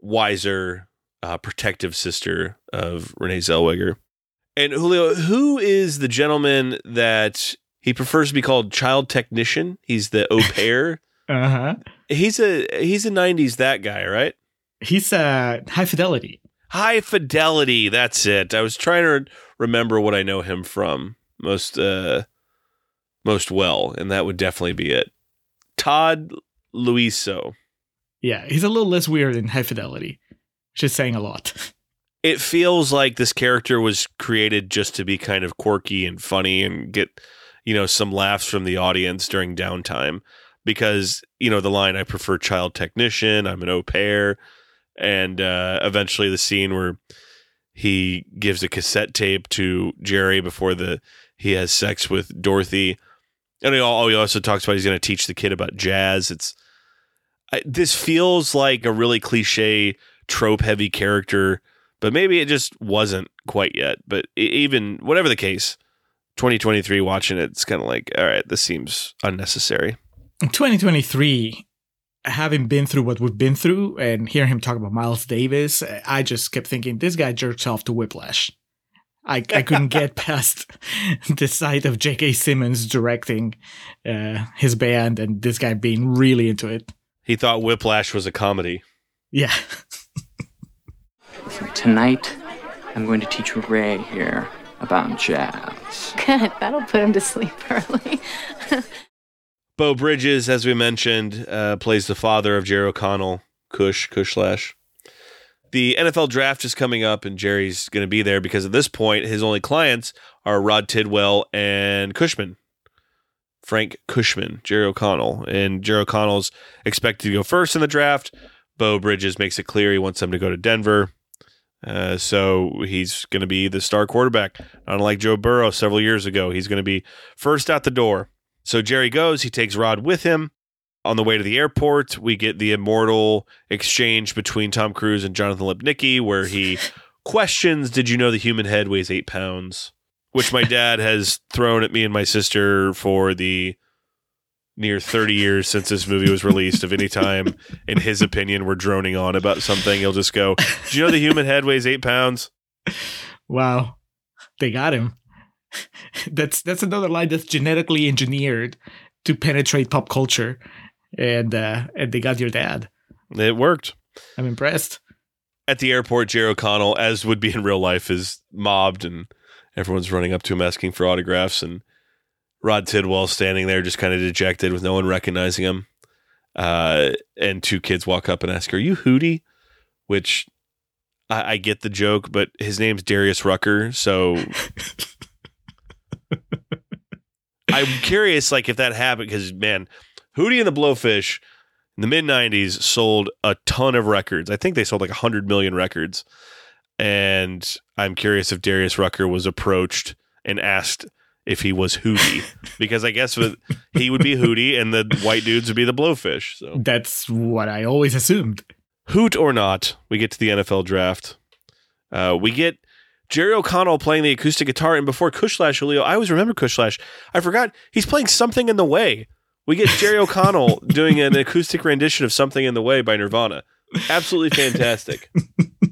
[SPEAKER 3] wiser, uh, protective sister of Renee Zellweger. And Julio, who is the gentleman that he prefers to be called child technician? He's the au pair
[SPEAKER 1] Uh huh.
[SPEAKER 3] He's a he's a '90s that guy, right?
[SPEAKER 1] He's uh, high fidelity.
[SPEAKER 3] High Fidelity. That's it. I was trying to remember what I know him from most uh most well, and that would definitely be it. Todd Louiso.
[SPEAKER 1] Yeah, he's a little less weird in high fidelity, is saying a lot.
[SPEAKER 3] It feels like this character was created just to be kind of quirky and funny and get, you know, some laughs from the audience during downtime. Because, you know, the line, I prefer child technician, I'm an au pair. And uh, eventually the scene where he gives a cassette tape to Jerry before the he has sex with Dorothy. And he also talks about he's going to teach the kid about jazz. It's I, this feels like a really cliche trope heavy character, but maybe it just wasn't quite yet. But even whatever the case, 2023 watching it, it's kind of like, all right, this seems unnecessary.
[SPEAKER 1] 2023, having been through what we've been through and hearing him talk about Miles Davis, I just kept thinking this guy jerks off to Whiplash. I, I couldn't get past the sight of J.K. Simmons directing uh, his band and this guy being really into it.
[SPEAKER 3] He thought Whiplash was a comedy.
[SPEAKER 1] Yeah.
[SPEAKER 5] Tonight, I'm going to teach Ray here about jazz.
[SPEAKER 6] Good. That'll put him to sleep early.
[SPEAKER 3] Beau Bridges, as we mentioned, uh, plays the father of Jerry O'Connell, Cush, Cushlash. The NFL draft is coming up, and Jerry's going to be there because at this point, his only clients are Rod Tidwell and Cushman, Frank Cushman, Jerry O'Connell. And Jerry O'Connell's expected to go first in the draft. Beau Bridges makes it clear he wants them to go to Denver. Uh, so he's going to be the star quarterback. Unlike Joe Burrow several years ago, he's going to be first out the door. So Jerry goes, he takes Rod with him. On the way to the airport, we get the immortal exchange between Tom Cruise and Jonathan Lipnicki, where he questions, Did you know the human head weighs eight pounds? Which my dad has thrown at me and my sister for the near 30 years since this movie was released. Of any time, in his opinion, we're droning on about something, he'll just go, Do you know the human head weighs eight pounds?
[SPEAKER 1] Wow. They got him. That's that's another line that's genetically engineered to penetrate pop culture. And uh and they got your dad.
[SPEAKER 3] It worked.
[SPEAKER 1] I'm impressed.
[SPEAKER 3] at the airport, Jerry O'Connell, as would be in real life, is mobbed and everyone's running up to him asking for autographs. And Rod Tidwell standing there just kind of dejected with no one recognizing him. Uh, and two kids walk up and ask, Are you Hootie? Which I, I get the joke, but his name's Darius Rucker. So I'm curious, like, if that happened, because man, Hootie and the Blowfish in the mid 90s sold a ton of records. I think they sold like 100 million records. And I'm curious if Darius Rucker was approached and asked if he was Hootie, because I guess with, he would be Hootie and the white dudes would be the Blowfish. So,
[SPEAKER 1] That's what I always assumed.
[SPEAKER 3] hoot or not, we get to the NFL draft. Uh, we get Jerry O'Connell playing the acoustic guitar, and before Kushlash Julio, I always remember Kushlash. I forgot he's playing "Something in the Way." We get Jerry O'Connell doing an acoustic rendition of "Something in the Way" by Nirvana. Absolutely fantastic.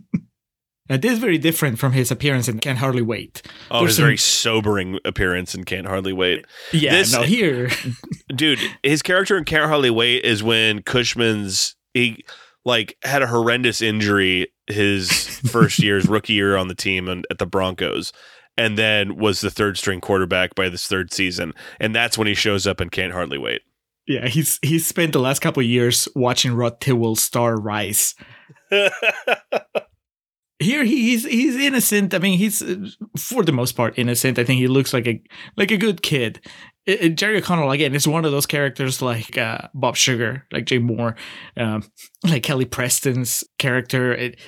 [SPEAKER 1] This is very different from his appearance in Can't Hardly Wait.
[SPEAKER 3] Oh,
[SPEAKER 1] There's
[SPEAKER 3] his
[SPEAKER 1] some-
[SPEAKER 3] very sobering appearance and can't hardly wait.
[SPEAKER 1] Yeah,
[SPEAKER 3] This-
[SPEAKER 1] no, here.
[SPEAKER 3] dude his character in can't hardly wait is when cushman's he like had a horrendous injury his first year's rookie year on the team and at the broncos and then was the third string quarterback by this third season and that's when he shows up and can't hardly wait
[SPEAKER 1] Yeah, he's he's spent the last couple of years watching Rod Tidwell's star rise. Here he's he's innocent. I mean, he's for the most part innocent. I think he looks like a like a good kid. Uh, uh, Jerry O'Connell again is one of those characters like uh, Bob Sugar, like Jay Mohr, um, like Kelly Preston's character. It,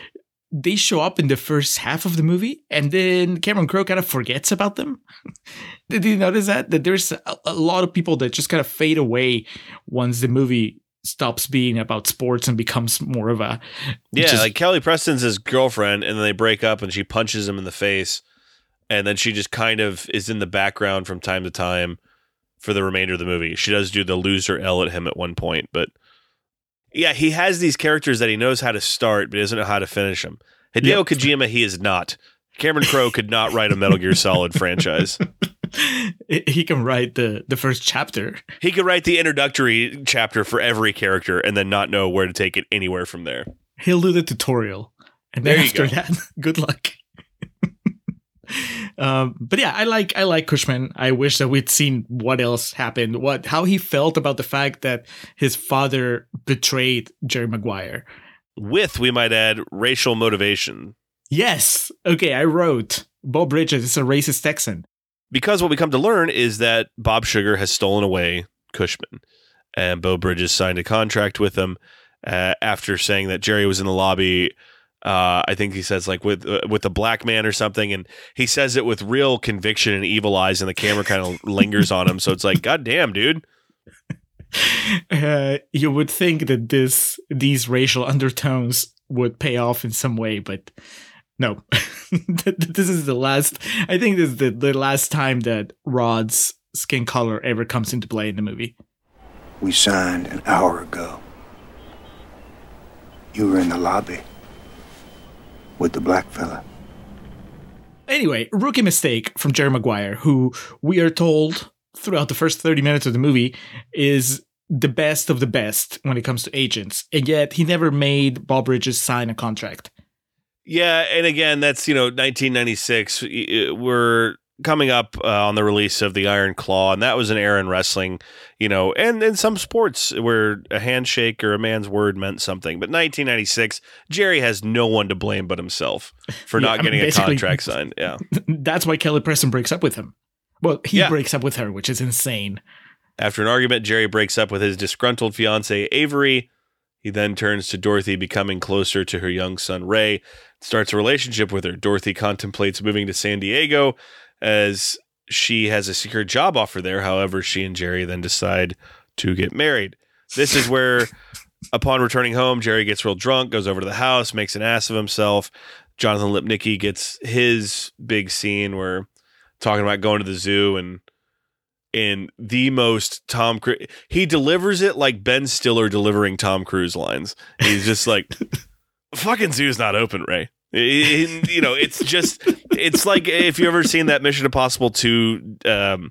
[SPEAKER 1] they show up in the first half of the movie, and then Cameron Crowe kind of forgets about them. Did you notice that? That there's a, a lot of people that just kind of fade away once the movie stops being about sports and becomes more of a
[SPEAKER 3] yeah
[SPEAKER 1] just-
[SPEAKER 3] like kelly preston's his girlfriend and then they break up and she punches him in the face and then she just kind of is in the background from time to time for the remainder of the movie. She does do the loser l at him at one point but yeah he has these characters that he knows how to start but he doesn't know how to finish them. Hideo
[SPEAKER 1] Yep.
[SPEAKER 3] kojima he is not. Cameron crowe could not write a metal gear solid franchise
[SPEAKER 1] he can write the the first chapter.
[SPEAKER 3] He could write the introductory chapter for every character and then not know where to take it anywhere from there.
[SPEAKER 1] He'll do the tutorial, and then after
[SPEAKER 3] go.
[SPEAKER 1] that, good luck. um, but yeah, I like I like Cushman. I wish that we'd seen what else happened, what how he felt about the fact that his father betrayed Jerry Maguire.
[SPEAKER 3] With, we might add, racial motivation.
[SPEAKER 1] Yes, okay, I wrote Bob Bridges is a racist Texan.
[SPEAKER 3] Because what we come to learn is that Bob Sugar has stolen away Cushman. And Beau Bridges signed a contract with him uh, after saying that Jerry was in the lobby. Uh, I think he says like with uh, with a black man or something, and he says it with real conviction and evil eyes, and the camera kind of lingers on him. So it's like, God damn, dude.
[SPEAKER 1] uh, you would think that this these racial undertones would pay off in some way, but no. this is the last. I think this is the, the last time that Rod's skin color ever comes into play in the movie.
[SPEAKER 4] We signed an hour ago. You were in the lobby with the black fella.
[SPEAKER 1] Anyway, rookie mistake from Jerry Maguire, who we are told throughout the first 30 minutes of the movie is the best of the best when it comes to agents, and yet he never made Bob Bridges sign a contract.
[SPEAKER 3] Yeah, and again, that's you know 1996. We're coming up uh, on the release of the Iron Claw, and that was an era in wrestling, you know, and in some sports where a handshake or a man's word meant something. But 1996, Jerry has no one to blame but himself for
[SPEAKER 1] Yeah,
[SPEAKER 3] not
[SPEAKER 1] I mean,
[SPEAKER 3] getting a
[SPEAKER 1] basically-
[SPEAKER 3] contract signed. Yeah.
[SPEAKER 1] That's why Kelly Preston breaks up with him. Well, he
[SPEAKER 3] Yeah.
[SPEAKER 1] breaks up with her, which is insane.
[SPEAKER 3] After an argument, Jerry breaks up with his disgruntled fiancee, Avery. He then turns to Dorothy, becoming closer to her young son, Ray, starts a relationship with her. Dorothy contemplates moving to San Diego as she has a secret job offer there. However, she and Jerry then decide to get married. This is where, upon returning home, Jerry gets real drunk, goes over to the house, makes an ass of himself. Jonathan Lipnicki gets his big scene where talking about going to the zoo and in the most Tom Cruise. He delivers it like Ben Stiller delivering Tom Cruise lines. He's just like, "Fucking zoo's not open, Ray." You know, it's just, it's like if you ever seen that Mission Impossible two um,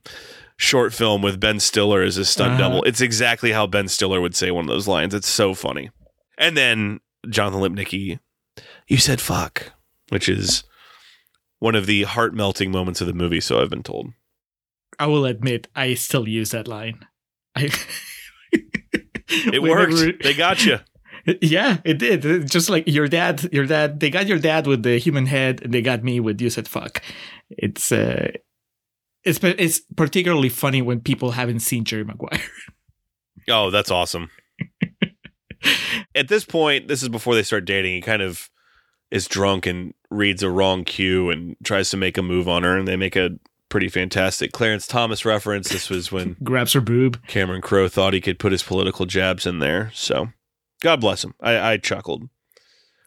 [SPEAKER 3] short film with Ben Stiller as a stunt
[SPEAKER 1] Uh-huh.
[SPEAKER 3] double. It's exactly how Ben Stiller would say one of those lines. It's so funny. And then Jonathan Lipnicki, you said fuck, which is one of the heart melting moments of the movie. So I've been told.
[SPEAKER 1] I will admit, I still use that line. I,
[SPEAKER 3] It worked. They got you.
[SPEAKER 1] Yeah, it did. Just like your dad, your dad, they got your dad with the human head, and they got me with you said fuck. It's uh, it's it's particularly funny when people haven't seen Jerry Maguire.
[SPEAKER 3] Oh, that's awesome. At this point, this is before they start dating. He kind of is drunk and reads a wrong cue and tries to make a move on her, and they make a pretty fantastic Clarence Thomas reference. This was when
[SPEAKER 1] Grabs her boob.
[SPEAKER 3] Cameron Crowe thought he could put his political jabs in there. So, God bless him. I, I chuckled.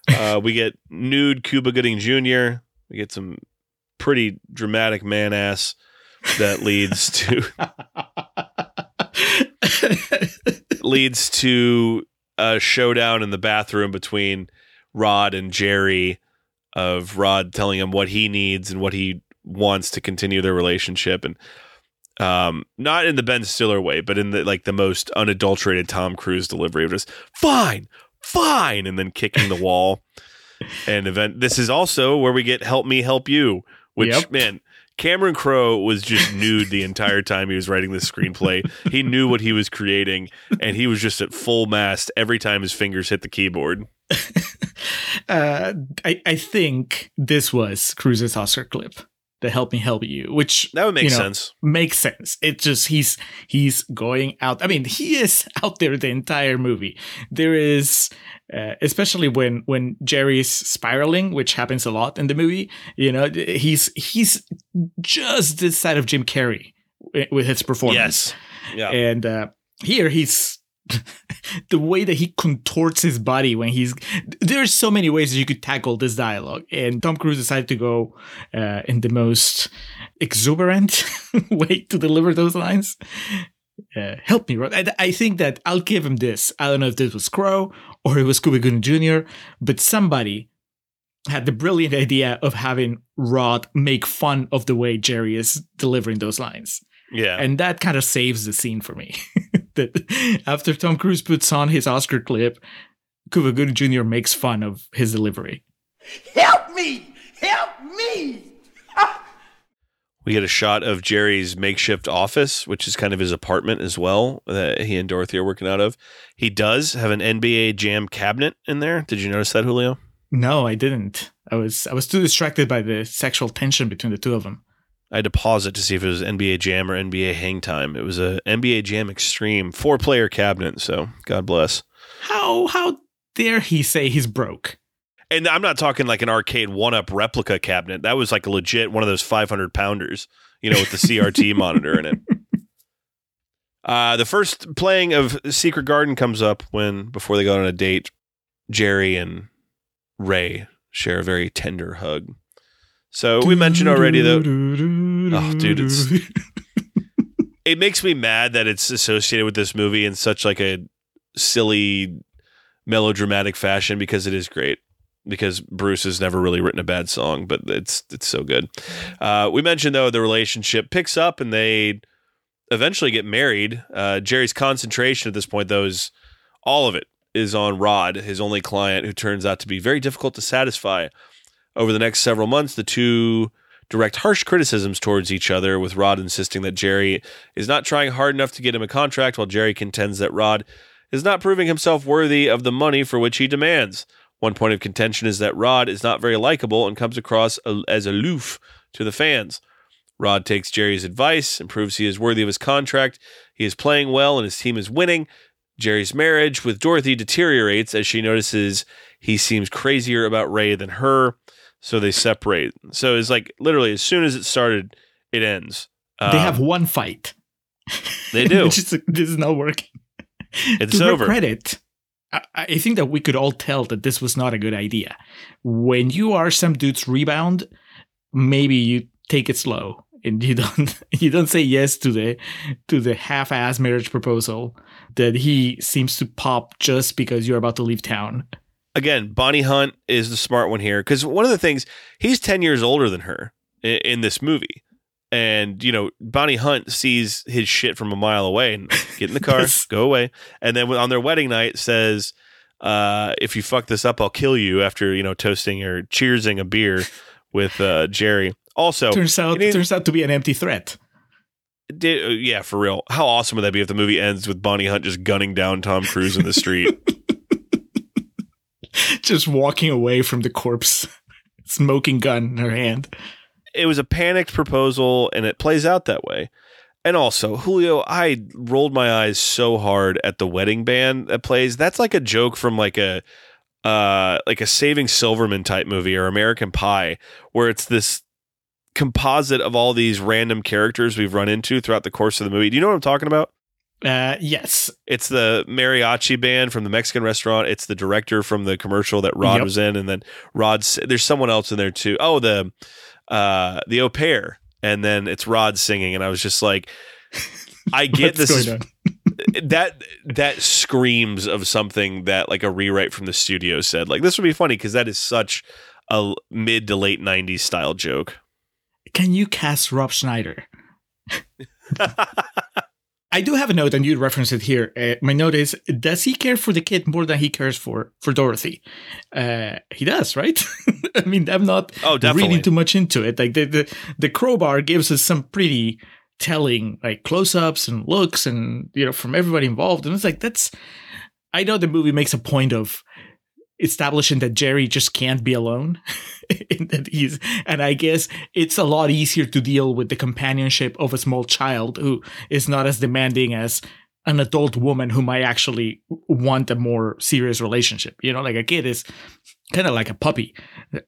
[SPEAKER 3] Uh, we get nude Cuba Gooding Jr. We get some pretty dramatic man ass that leads to leads to a showdown in the bathroom between Rod and Jerry of Rod telling him what he needs and what he wants to continue their relationship and um not in the Ben Stiller way but in the like the most unadulterated Tom Cruise delivery of just fine fine and then kicking the wall and event this is also where we get help me help you which
[SPEAKER 1] Yep.
[SPEAKER 3] man Cameron Crowe was just nude the entire time he was writing this screenplay. He knew what he was creating, and he was just at full mast every time his fingers hit the keyboard.
[SPEAKER 1] uh, I I think this was Cruise's Oscar clip. The "Help Me Help You," which
[SPEAKER 3] That would make
[SPEAKER 1] you know,
[SPEAKER 3] sense.
[SPEAKER 1] makes sense. It just he's he's going out. I mean, he is out there the entire movie. There is, uh, especially when when Jerry's spiraling, which happens a lot in the movie. You know, he's he's just this side of Jim Carrey with his performance.
[SPEAKER 3] Yes. Yeah.
[SPEAKER 1] And uh, here he's the way that he contorts his body when he's there's so many ways that you could tackle this dialogue and tom cruise decided to go uh, in the most exuberant way to deliver those lines uh, help me Rod. I, I think that i'll give him this i don't know if this was Crowe or it was cuba gooding jr but somebody had the brilliant idea of having Rod make fun of the way Jerry is delivering those lines.
[SPEAKER 3] Yeah.
[SPEAKER 1] And that kind of saves the scene for me. that after Tom Cruise puts on his Oscar clip, Cuba Gooding Jr. makes fun of his delivery.
[SPEAKER 4] Help me! Help me! Ah!
[SPEAKER 3] we get a shot of Jerry's makeshift office, which is kind of his apartment as well, that he and Dorothy are working out of. He does have an NBA Jam cabinet in there. Did you notice that, Julio?
[SPEAKER 1] No, I didn't. I was I was too distracted by the sexual tension between the two of them.
[SPEAKER 3] I had to pause it to see if it was NBA Jam or NBA Hang Time. It was a NBA Jam Extreme four player cabinet. So God bless.
[SPEAKER 1] How how dare he say he's broke?
[SPEAKER 3] And I'm not talking like an arcade one up replica cabinet. That was like a legit one of those 500 pounders, you know, with the CRT monitor in it. Uh, the first playing of Secret Garden comes up when, before they go on a date, Jerry and Ray share a very tender hug. So we mentioned already, though. Oh, dude, it's it makes me mad that it's associated with this movie in such like a silly melodramatic fashion because it is great because Bruce has never really written a bad song, but it's it's so good. Uh, we mentioned though the relationship picks up and they eventually get married. Uh, Jerry's concentration at this point though is all of it is on Rod, his only client, who turns out to be very difficult to satisfy. Over the next several months, the two direct harsh criticisms towards each other, with Rod insisting that Jerry is not trying hard enough to get him a contract, while Jerry contends that Rod is not proving himself worthy of the money for which he demands. One point of contention is that Rod is not very likable and comes across as aloof to the fans. Rod takes Jerry's advice and proves he is worthy of his contract. He is playing well and his team is winning. Jerry's marriage with Dorothy deteriorates as she notices he seems crazier about Ray than her, so they separate. So it's like literally as soon as it started, it ends.
[SPEAKER 1] they
[SPEAKER 3] Um,
[SPEAKER 1] have one fight.
[SPEAKER 3] They do.
[SPEAKER 1] Is, this is not working.
[SPEAKER 3] It's
[SPEAKER 1] to
[SPEAKER 3] over.
[SPEAKER 1] credit, I, I think that we could all tell that this was not a good idea. When you are some dude's rebound, maybe you take it slow and you don't you don't say yes to the to the half-ass marriage proposal that he seems to pop just because you're about to leave town.
[SPEAKER 3] Again, Bonnie Hunt is the smart one here because one of the things he's ten years older than her in, in this movie, and you know Bonnie Hunt sees his shit from a mile away and get in the car, go away, and then on their wedding night says, uh, "If you fuck this up, I'll kill you." After you know toasting or cheersing a beer with uh, Jerry. Also,
[SPEAKER 1] Turns out
[SPEAKER 3] it
[SPEAKER 1] turns out to be an empty threat.
[SPEAKER 3] Did, uh, yeah, for real. How awesome would that be if the movie ends with Bonnie Hunt just gunning down Tom Cruise in the street?
[SPEAKER 1] Just walking away from the corpse, smoking gun in her hand.
[SPEAKER 3] it was a panicked proposal and it plays out that way. And also, Julio, I rolled my eyes so hard at the wedding band that plays. That's like a joke from like a uh like a Saving Silverman type movie or American Pie where it's this composite of all these random characters we've run into throughout the course of the movie. Do you know what I'm talking about?
[SPEAKER 1] Uh, yes,
[SPEAKER 3] It's the mariachi band from the Mexican restaurant. It's the director from the commercial that Rod
[SPEAKER 1] Yep.
[SPEAKER 3] was in, and then Rod's. There's someone else in there too. Oh, the uh, the au pair, and then it's Rod singing, and I was just like, I get this is that that screams of something that like a rewrite from the studio said. Like this would be funny because that is such a mid to late '90s style joke.
[SPEAKER 1] Can you cast Rob Schneider? I do have a note, and you reference it here. Uh, my note is: Does he care for the kid more than he cares for for Dorothy? Uh, he does, right? I mean, I'm not
[SPEAKER 3] Oh, definitely.
[SPEAKER 1] reading too much into it. Like the the, the crowbar gives us some pretty telling, like close-ups and looks, and you know, from everybody involved, and it's like that's. I know the movie makes a point of establishing that Jerry just can't be alone. that he's and I guess it's a lot easier to deal with the companionship of a small child who is not as demanding as an adult woman who might actually want a more serious relationship. You know, like a kid is kind of like a puppy.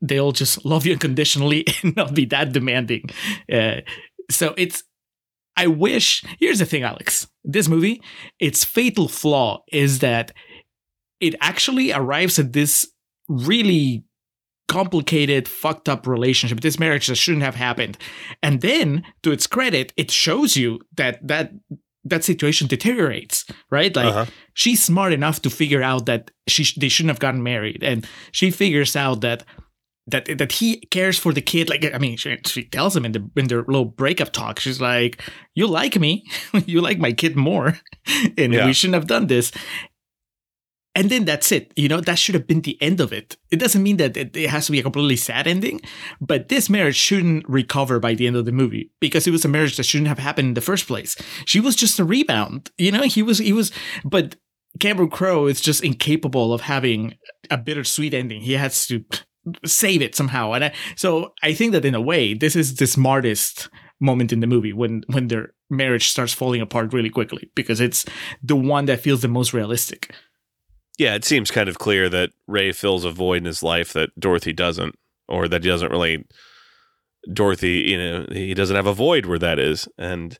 [SPEAKER 1] They'll just love you unconditionally and not be that demanding. Uh, so it's I wish here's the thing, Alex. This movie, its fatal flaw is that it actually arrives at this really complicated, fucked up relationship, this marriage that shouldn't have happened. And then, to its credit, it shows you that that that situation deteriorates, right? Like
[SPEAKER 3] Uh-huh.
[SPEAKER 1] she's smart enough to figure out that she sh- they shouldn't have gotten married, and she figures out that that that he cares for the kid. Like I mean, she, she tells him in the in their little breakup talk, she's like, "You like me, you like my kid more, and
[SPEAKER 3] Yeah.
[SPEAKER 1] we shouldn't have done this." And then that's it. You know, that should have been the end of it. It doesn't mean that it, has to be a completely sad ending, but this marriage shouldn't recover by the end of the movie because it was a marriage that shouldn't have happened in the first place. She was just a rebound. You know, he was he was but Cameron Crowe is just incapable of having a bittersweet ending. He has to save it somehow. And I, so I think that in a way, this is the smartest moment in the movie when when their marriage starts falling apart really quickly because it's the one that feels the most realistic.
[SPEAKER 3] Yeah, it seems kind of clear that Ray fills a void in his life that Dorothy doesn't, or that he doesn't really. Dorothy, you know, he doesn't have a void where that is, and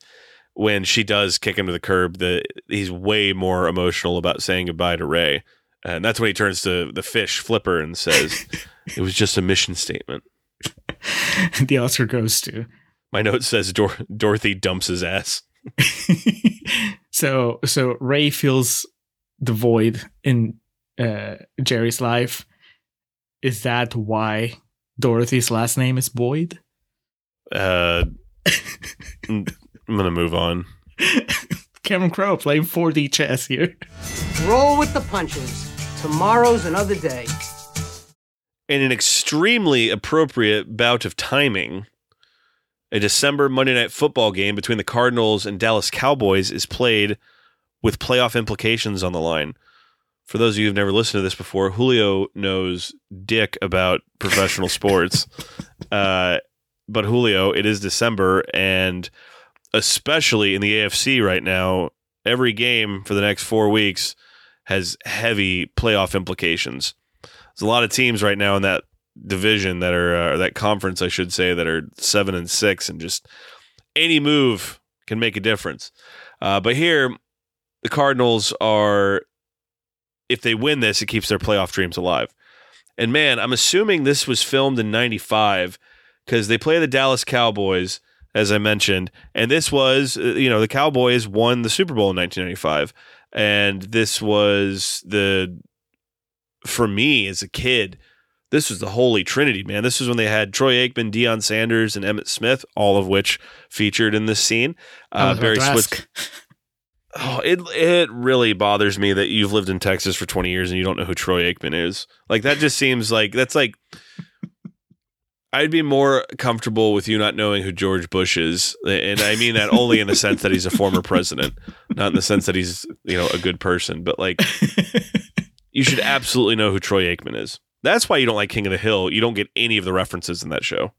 [SPEAKER 3] when she does kick him to the curb, the he's way more emotional about saying goodbye to Ray, and that's when he turns to the fish Flipper and says, "It was just a mission statement."
[SPEAKER 1] the Oscar goes to.
[SPEAKER 3] My note says Dor- Dorothy dumps his ass.
[SPEAKER 1] so so Ray feels the void in uh, Jerry's life. Is that why Dorothy's last name is Boyd?
[SPEAKER 3] Uh, I'm gonna move on.
[SPEAKER 1] Cameron Crowe playing 4D chess here.
[SPEAKER 8] Roll with the punches. Tomorrow's another day.
[SPEAKER 3] In an extremely appropriate bout of timing, a December Monday night football game between the Cardinals and Dallas Cowboys is played with playoff implications on the line. For those of you who've never listened to this before, Julio knows dick about professional sports. Uh, but Julio, it is December, and especially in the AFC right now, every game for the next four weeks has heavy playoff implications. There's a lot of teams right now in that division that are uh, that conference, I should say, that are seven and six, and just any move can make a difference. Uh, but here, the Cardinals are, if they win this, it keeps their playoff dreams alive. And man, I'm assuming this was filmed in '95 because they play the Dallas Cowboys, as I mentioned, and this was, uh, you know, the Cowboys won the Super Bowl in 1995, and this was the, for me as a kid, this was the holy trinity, man. This was when they had Troy Aikman, Deion Sanders, and Emmitt Smith, all of which featured in this scene. Uh, Barry Switz. Oh, it it really bothers me that you've lived in Texas for 20 years and you don't know who Troy Aikman is. Like that just seems like that's like I'd be more comfortable with you not knowing who George Bush is, and I mean that only in the sense that he's a former president, not in the sense that he's you know a good person. But like, you should absolutely know who Troy Aikman is. That's why you don't like King of the Hill. You don't get any of the references in that show.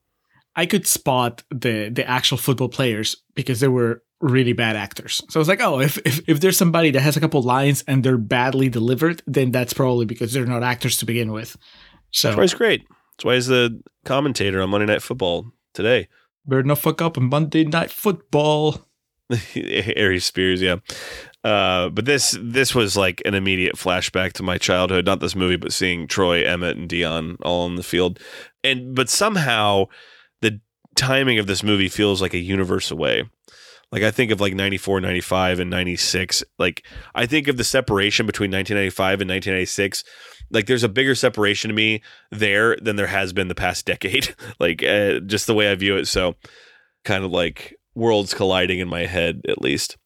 [SPEAKER 1] I could spot the the actual football players because they were really bad actors. So I was like, oh, if, if if there's somebody that has a couple lines and they're badly delivered, then that's probably because they're not actors to begin with. So
[SPEAKER 3] That's why he's great. That's why he's the commentator on Monday Night Football today.
[SPEAKER 1] better not fuck up in Monday Night Football.
[SPEAKER 3] Aries Spears, yeah. Uh, but this this was like an immediate flashback to my childhood. Not this movie, but seeing Troy, Emmitt, and Deion all on the field. And but somehow the timing of this movie feels like a universe away. Like I think of like 94, 95, and 96. Like I think of the separation between 1995 and 1996. Like there's a bigger separation to me there than there has been the past decade. like uh, just the way I view it. So kind of like worlds colliding in my head, at least.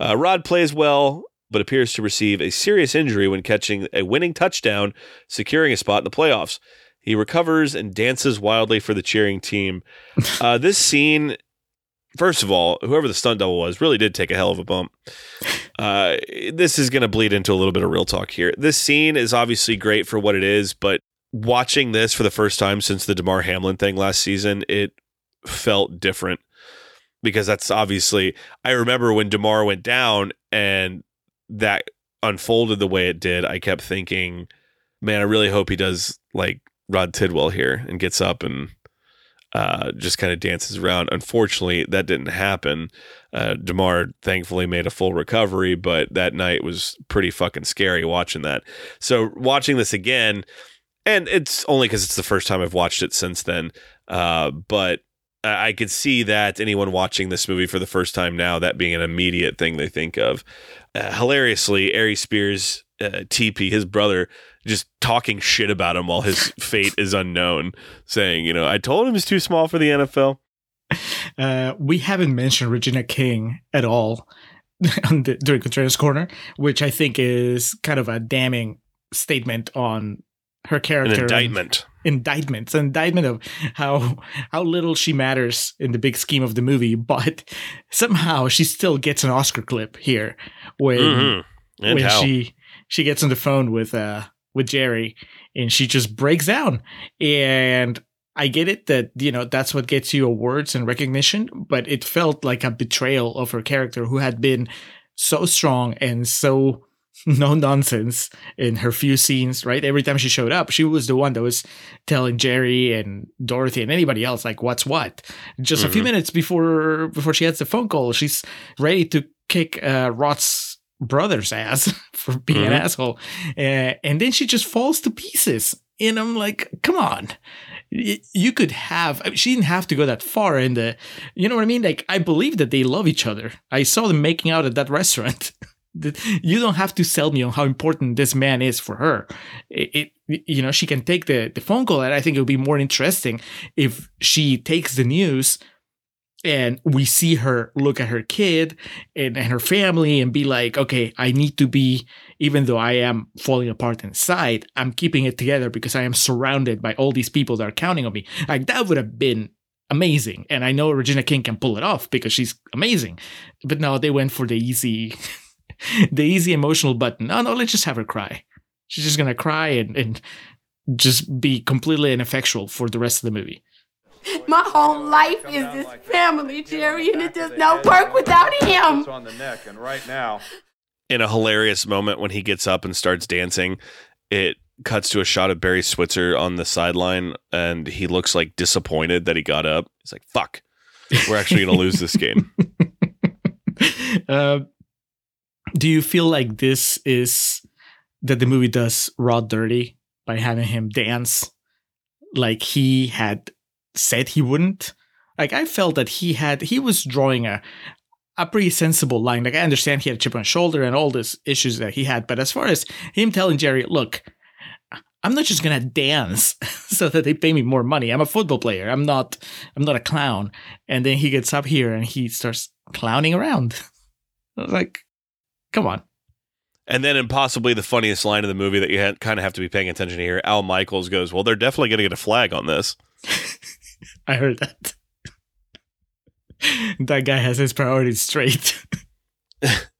[SPEAKER 3] Uh, Rod plays well, but appears to receive a serious injury when catching a winning touchdown, securing a spot in the playoffs. He recovers and dances wildly for the cheering team. Uh, this scene, first of all, whoever the stunt double was really did take a hell of a bump. Uh, this is going to bleed into a little bit of real talk here. This scene is obviously great for what it is, but watching this for the first time since the Damar Hamlin thing last season, it felt different because that's obviously I remember when Damar went down and that unfolded the way it did, I kept thinking, man, I really hope he does like Rod Tidwell here and gets up and uh, just kind of dances around. Unfortunately, that didn't happen. Uh, Damar thankfully made a full recovery, but that night was pretty fucking scary watching that. So watching this again, and it's only because it's the first time I've watched it since then. Uh, but I could see that anyone watching this movie for the first time now, that being an immediate thing they think of. Uh, hilariously, Aries Spears, uh, TP, his brother, just talking shit about him while his fate is unknown, saying, you know, I told him he's too small for the NFL.
[SPEAKER 1] Uh, we haven't mentioned Regina King at all on the, during Contrarians Corner, which I think is kind of a damning statement on her
[SPEAKER 3] An
[SPEAKER 1] character. and-
[SPEAKER 3] indictment.
[SPEAKER 1] indictment. It's an indictment of how how little she matters in the big scheme of the movie, but somehow she still gets an Oscar clip here when
[SPEAKER 3] Mhm.
[SPEAKER 1] When
[SPEAKER 3] how?
[SPEAKER 1] she she gets on the phone with uh with Jerry and she just breaks down and I get it that you know that's what gets you awards and recognition, but it felt like a betrayal of her character who had been so strong and so no nonsense in her few scenes, right? Every time she showed up, she was the one that was telling Jerry and Dorothy and anybody else like what's what. Just a few minutes before before she gets the phone call, she's ready to kick uh, Rod's brother's ass for being an
[SPEAKER 3] Mhm.
[SPEAKER 1] asshole, uh, and then she just falls to pieces. And I'm like, come on. You could have. I mean, she didn't have to go that far in the. You know what I mean? Like I believe that they love each other. I saw them making out at that restaurant. You don't have to sell me on how important this man is for her. It, it you know, she can take the the phone call, and I think it would be more interesting if she takes the news and we see her look at her kid and, and her family and be like, okay, I need to be, even though I am falling apart inside, I'm keeping it together because I am surrounded by all these people that are counting on me. Like that would have been amazing. And I know Regina King can pull it off because she's amazing. But no, they went for the easy, the easy emotional button. No, no, let's just have her cry. She's just gonna cry and, and just be completely ineffectual for the rest of the movie.
[SPEAKER 6] My whole life is this family, Jerry, and it does not work without him.
[SPEAKER 9] on the neck, and right now.
[SPEAKER 3] in a hilarious moment when he gets up and starts dancing, it cuts to a shot of Barry Switzer on the sideline, and he looks like disappointed that he got up. He's like, "Fuck, we're actually going to lose this game."
[SPEAKER 1] uh, do you feel like this is that the movie does raw dirty by having him dance like he had said he wouldn't? Like I felt that he had he was drawing a a pretty sensible line. Like I understand he had a chip on his shoulder and all these issues that he had, but as far as him telling Jerry, look, I'm not just gonna dance so that they pay me more money. I'm a football player. I'm not I'm not a clown. And then he gets up here and he starts clowning around. I was like, come on.
[SPEAKER 3] And then, in possibly the funniest line of the movie that you had, kind of have to be paying attention to here, Al Michaels goes, "Well, they're definitely going to get a flag on this."
[SPEAKER 1] I heard that. that guy has his priorities straight.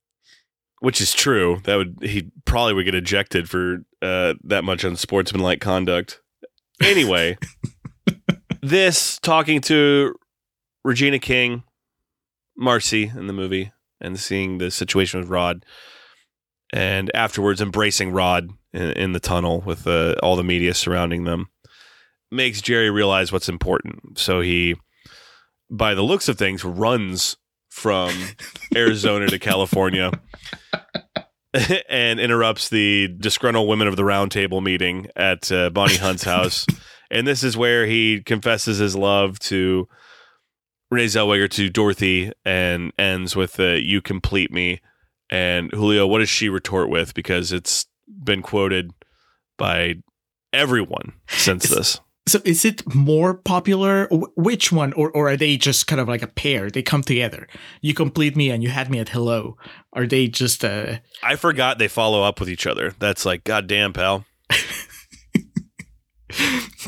[SPEAKER 3] which is true. That would he probably would get ejected for uh, that much unsportsmanlike conduct. Anyway, this talking to Regina King, Marcy in the movie, and seeing the situation with Rod, and afterwards embracing Rod in, in the tunnel with uh, all the media surrounding them, makes Jerry realize what's important. So he, by the looks of things, runs from Arizona to California and interrupts the disgruntled women of the round table meeting at uh, Bonnie Hunt's house. and this is where he confesses his love to Renee Zellweger to Dorothy and ends with uh, "You complete me." And Julio, what does she retort with? Because it's been quoted by everyone since this.
[SPEAKER 1] So is it more popular? Which one? Or, or are they just kind of like a pair? They come together. You complete me and you had me at hello. Are they just uh
[SPEAKER 3] I forgot they follow up with each other. That's like, goddamn, pal.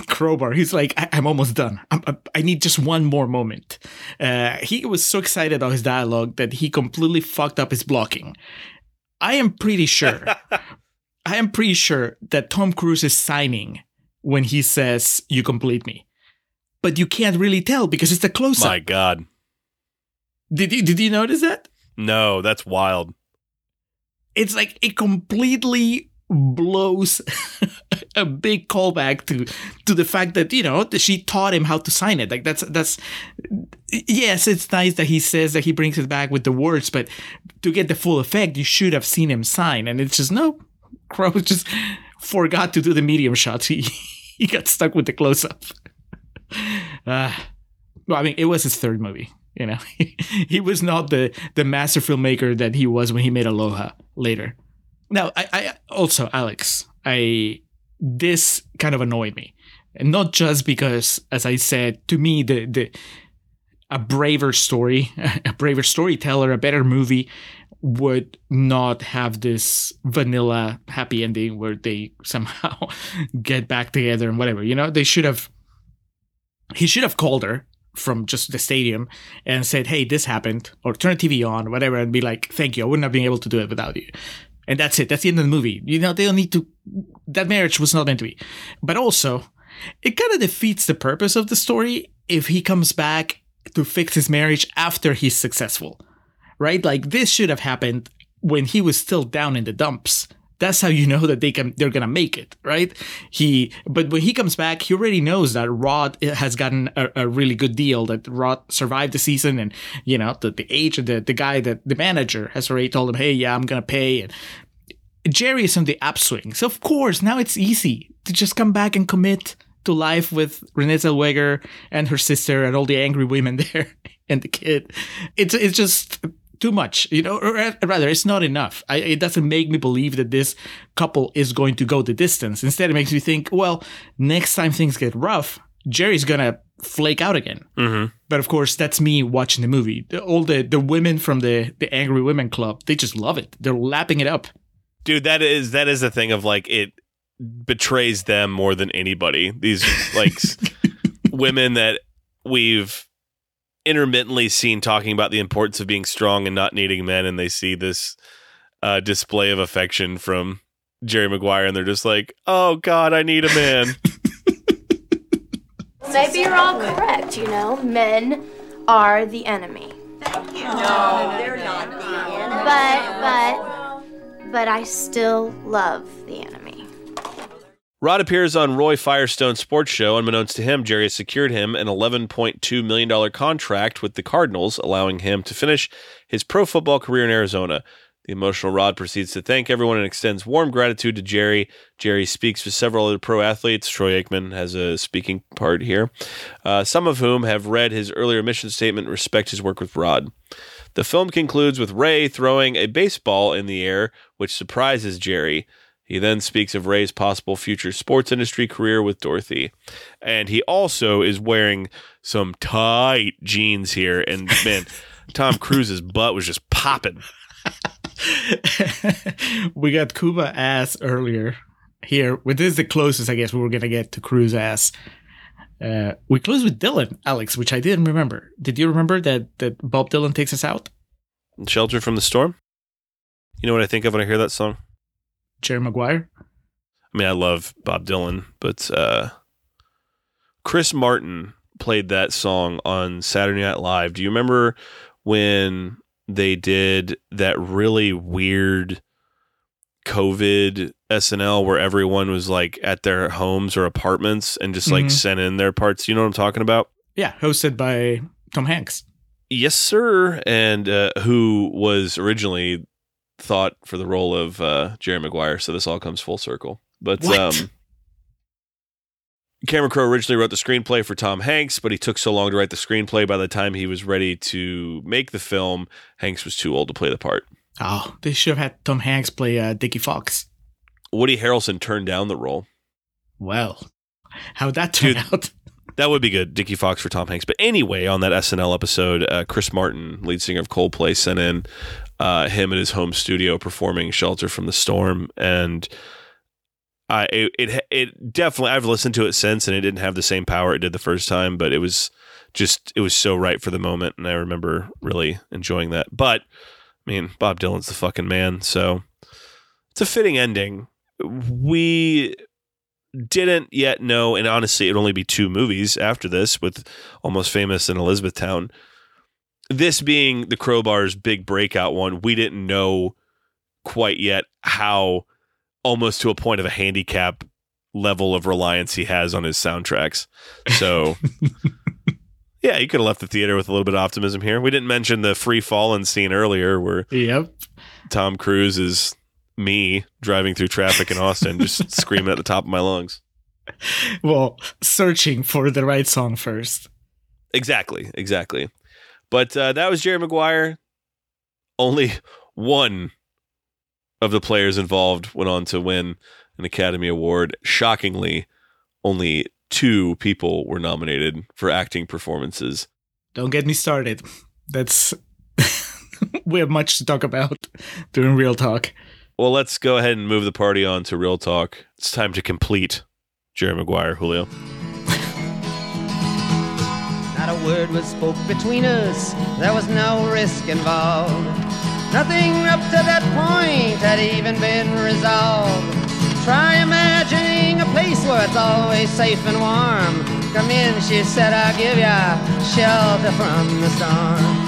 [SPEAKER 1] crowbar? He's like, I- I'm almost done. I-, I need just one more moment. Uh, he was so excited about his dialogue that he completely fucked up his blocking. I am pretty sure. I am pretty sure that Tom Cruise is signing when he says, You complete me. But you can't really tell because it's the close up.
[SPEAKER 3] My God.
[SPEAKER 1] Did you did you notice that?
[SPEAKER 3] No, that's wild.
[SPEAKER 1] It's like it completely blows a big callback to to the fact that you know she taught him how to sign it. Like that's that's yes, it's nice that he says that he brings it back with the words, but to get the full effect, you should have seen him sign. And it's just no, Crowe just forgot to do the medium shot He he got stuck with the close up. Ah. Well, I mean, it was his third movie. You know, he was not the the master filmmaker that he was when he made Aloha later. Now, I, I also Alex, I this kind of annoyed me, and not just because, as I said, to me the the a braver story, a braver storyteller, a better movie would not have this vanilla happy ending where they somehow get back together and whatever. You know, they should have. He should have called her from just the stadium and said, "Hey, this happened," or turn the TV on, whatever, and be like, "Thank you, I wouldn't have been able to do it without you." And that's it. That's the end of the movie. You know, they don't need to. That marriage was not meant to be. But also, it kind of defeats the purpose of the story if he comes back to fix his marriage after he's successful, right? Like this should have happened when he was still down in the dumps. That's how you know that they can they're gonna make it, right? He but when he comes back, he already knows that Rod eh, has gotten a, a really good deal. That Rod survived the season, and you know the the agent, the the guy that the manager has already told him, hey, yeah, I'm gonna pay. And Jerry is on the upswing, so of course now it's easy to just come back and commit to life with Renee Zellweger and her sister and all the angry women there and the kid. It's it's just too much, you know, or rather, it's not enough. I, it doesn't make me believe that this couple is going to go the distance. Instead, it makes me think, well, next time things get rough, Jerry's gonna flake out again.
[SPEAKER 3] Mm-hmm.
[SPEAKER 1] But of course, that's me watching the movie. All the the women from the the Angry Women Club, they just love it. They're lapping it up.
[SPEAKER 3] Dude, that is that is the thing of like it betrays them more than anybody. These like women that we've intermittently seen talking about the importance of being strong and not needing men, and they see this uh, display of affection from Jerry Maguire, and they're just like, "Oh God, I need a man."
[SPEAKER 9] Maybe you're all correct. You know, men are the enemy. Thank you.
[SPEAKER 10] No, they're not. The enemy.
[SPEAKER 9] But but but I still love the enemy.
[SPEAKER 3] Rod appears on Roy Firestone's sports show. Unbeknownst to him, Jerry has secured him an $11.2 million contract with the Cardinals, allowing him to finish his pro football career in Arizona. The emotional Rod proceeds to thank everyone and extends warm gratitude to Jerry. Jerry speaks with several other pro athletes. Troy Aikman has a speaking part here, uh, some of whom have read his earlier mission statement and respect his work with Rod. The film concludes with Ray throwing a baseball in the air, which surprises Jerry. He then speaks of Ray's possible future sports industry career with Dorothy. And he also is wearing some tight jeans here. And man, Tom Cruise's butt was just popping.
[SPEAKER 1] we got Cuba ass earlier here. Well, this is the closest, I guess, we were going to get to Cruise ass. Uh, we close with Dylan, Alex, which I didn't remember. Did you remember that, that Bob Dylan takes us out?
[SPEAKER 3] Shelter from the Storm? You know what I think of when I hear that song?
[SPEAKER 1] Jerry Maguire.
[SPEAKER 3] I mean, I love Bob Dylan, but uh, Chris Martin played that song on Saturday Night Live. Do you remember when they did that really weird COVID SNL where everyone was like at their homes or apartments and just like
[SPEAKER 1] Mhm.
[SPEAKER 3] sent in their parts? You know what I'm talking about?
[SPEAKER 1] Yeah, hosted by Tom Hanks.
[SPEAKER 3] Yes, sir. And uh, who was originally thought for the role of uh, Jerry Maguire. So this all comes full circle. But
[SPEAKER 1] What?
[SPEAKER 3] um, Cameron Crowe originally wrote the screenplay for Tom Hanks, but he took so long to write the screenplay. By the time he was ready to make the film, Hanks was too old to play the part.
[SPEAKER 1] Oh, they should have had Tom Hanks play uh, Dickie Fox.
[SPEAKER 3] Woody Harrelson turned down the role.
[SPEAKER 1] Well, how'd that turn
[SPEAKER 3] Dude.
[SPEAKER 1] out?
[SPEAKER 3] That would be good, Dickie Fox for Tom Hanks. But anyway, on that SNL episode, uh, Chris Martin, lead singer of Coldplay, sent in uh, him in his home studio performing "Shelter from the Storm," and I it, it it definitely I've listened to it since, and it didn't have the same power it did the first time, but it was just it was so right for the moment, and I remember really enjoying that. But I mean, Bob Dylan's the fucking man, so it's a fitting ending. We didn't yet know, and honestly, it'd only be two movies after this with Almost Famous and Elizabethtown. This being the Crowbar's big breakout one, we didn't know quite yet how almost to a point of a handicap level of reliance he has on his soundtracks. So, yeah, you could have left the theater with a little bit of optimism here. We didn't mention the Free Fallin' scene earlier where
[SPEAKER 1] Yep.
[SPEAKER 3] Tom Cruise is me driving through traffic in Austin, just screaming at the top of my lungs.
[SPEAKER 1] Well, searching for the right song first.
[SPEAKER 3] Exactly, exactly. But uh, that was Jerry Maguire. Only one of the players involved went on to win an Academy Award. Shockingly, only two people were nominated for acting performances.
[SPEAKER 1] Don't get me started. That's we have much to talk about during real talk.
[SPEAKER 3] Well, let's go ahead and move the party on to real talk. It's time to complete Jerry Maguire, Julio.
[SPEAKER 11] Word was spoke between us. There was no risk involved. Nothing up to that point had even been resolved. Try imagining a place where it's always safe and warm. Come in, she said, I'll give ya shelter from the storm.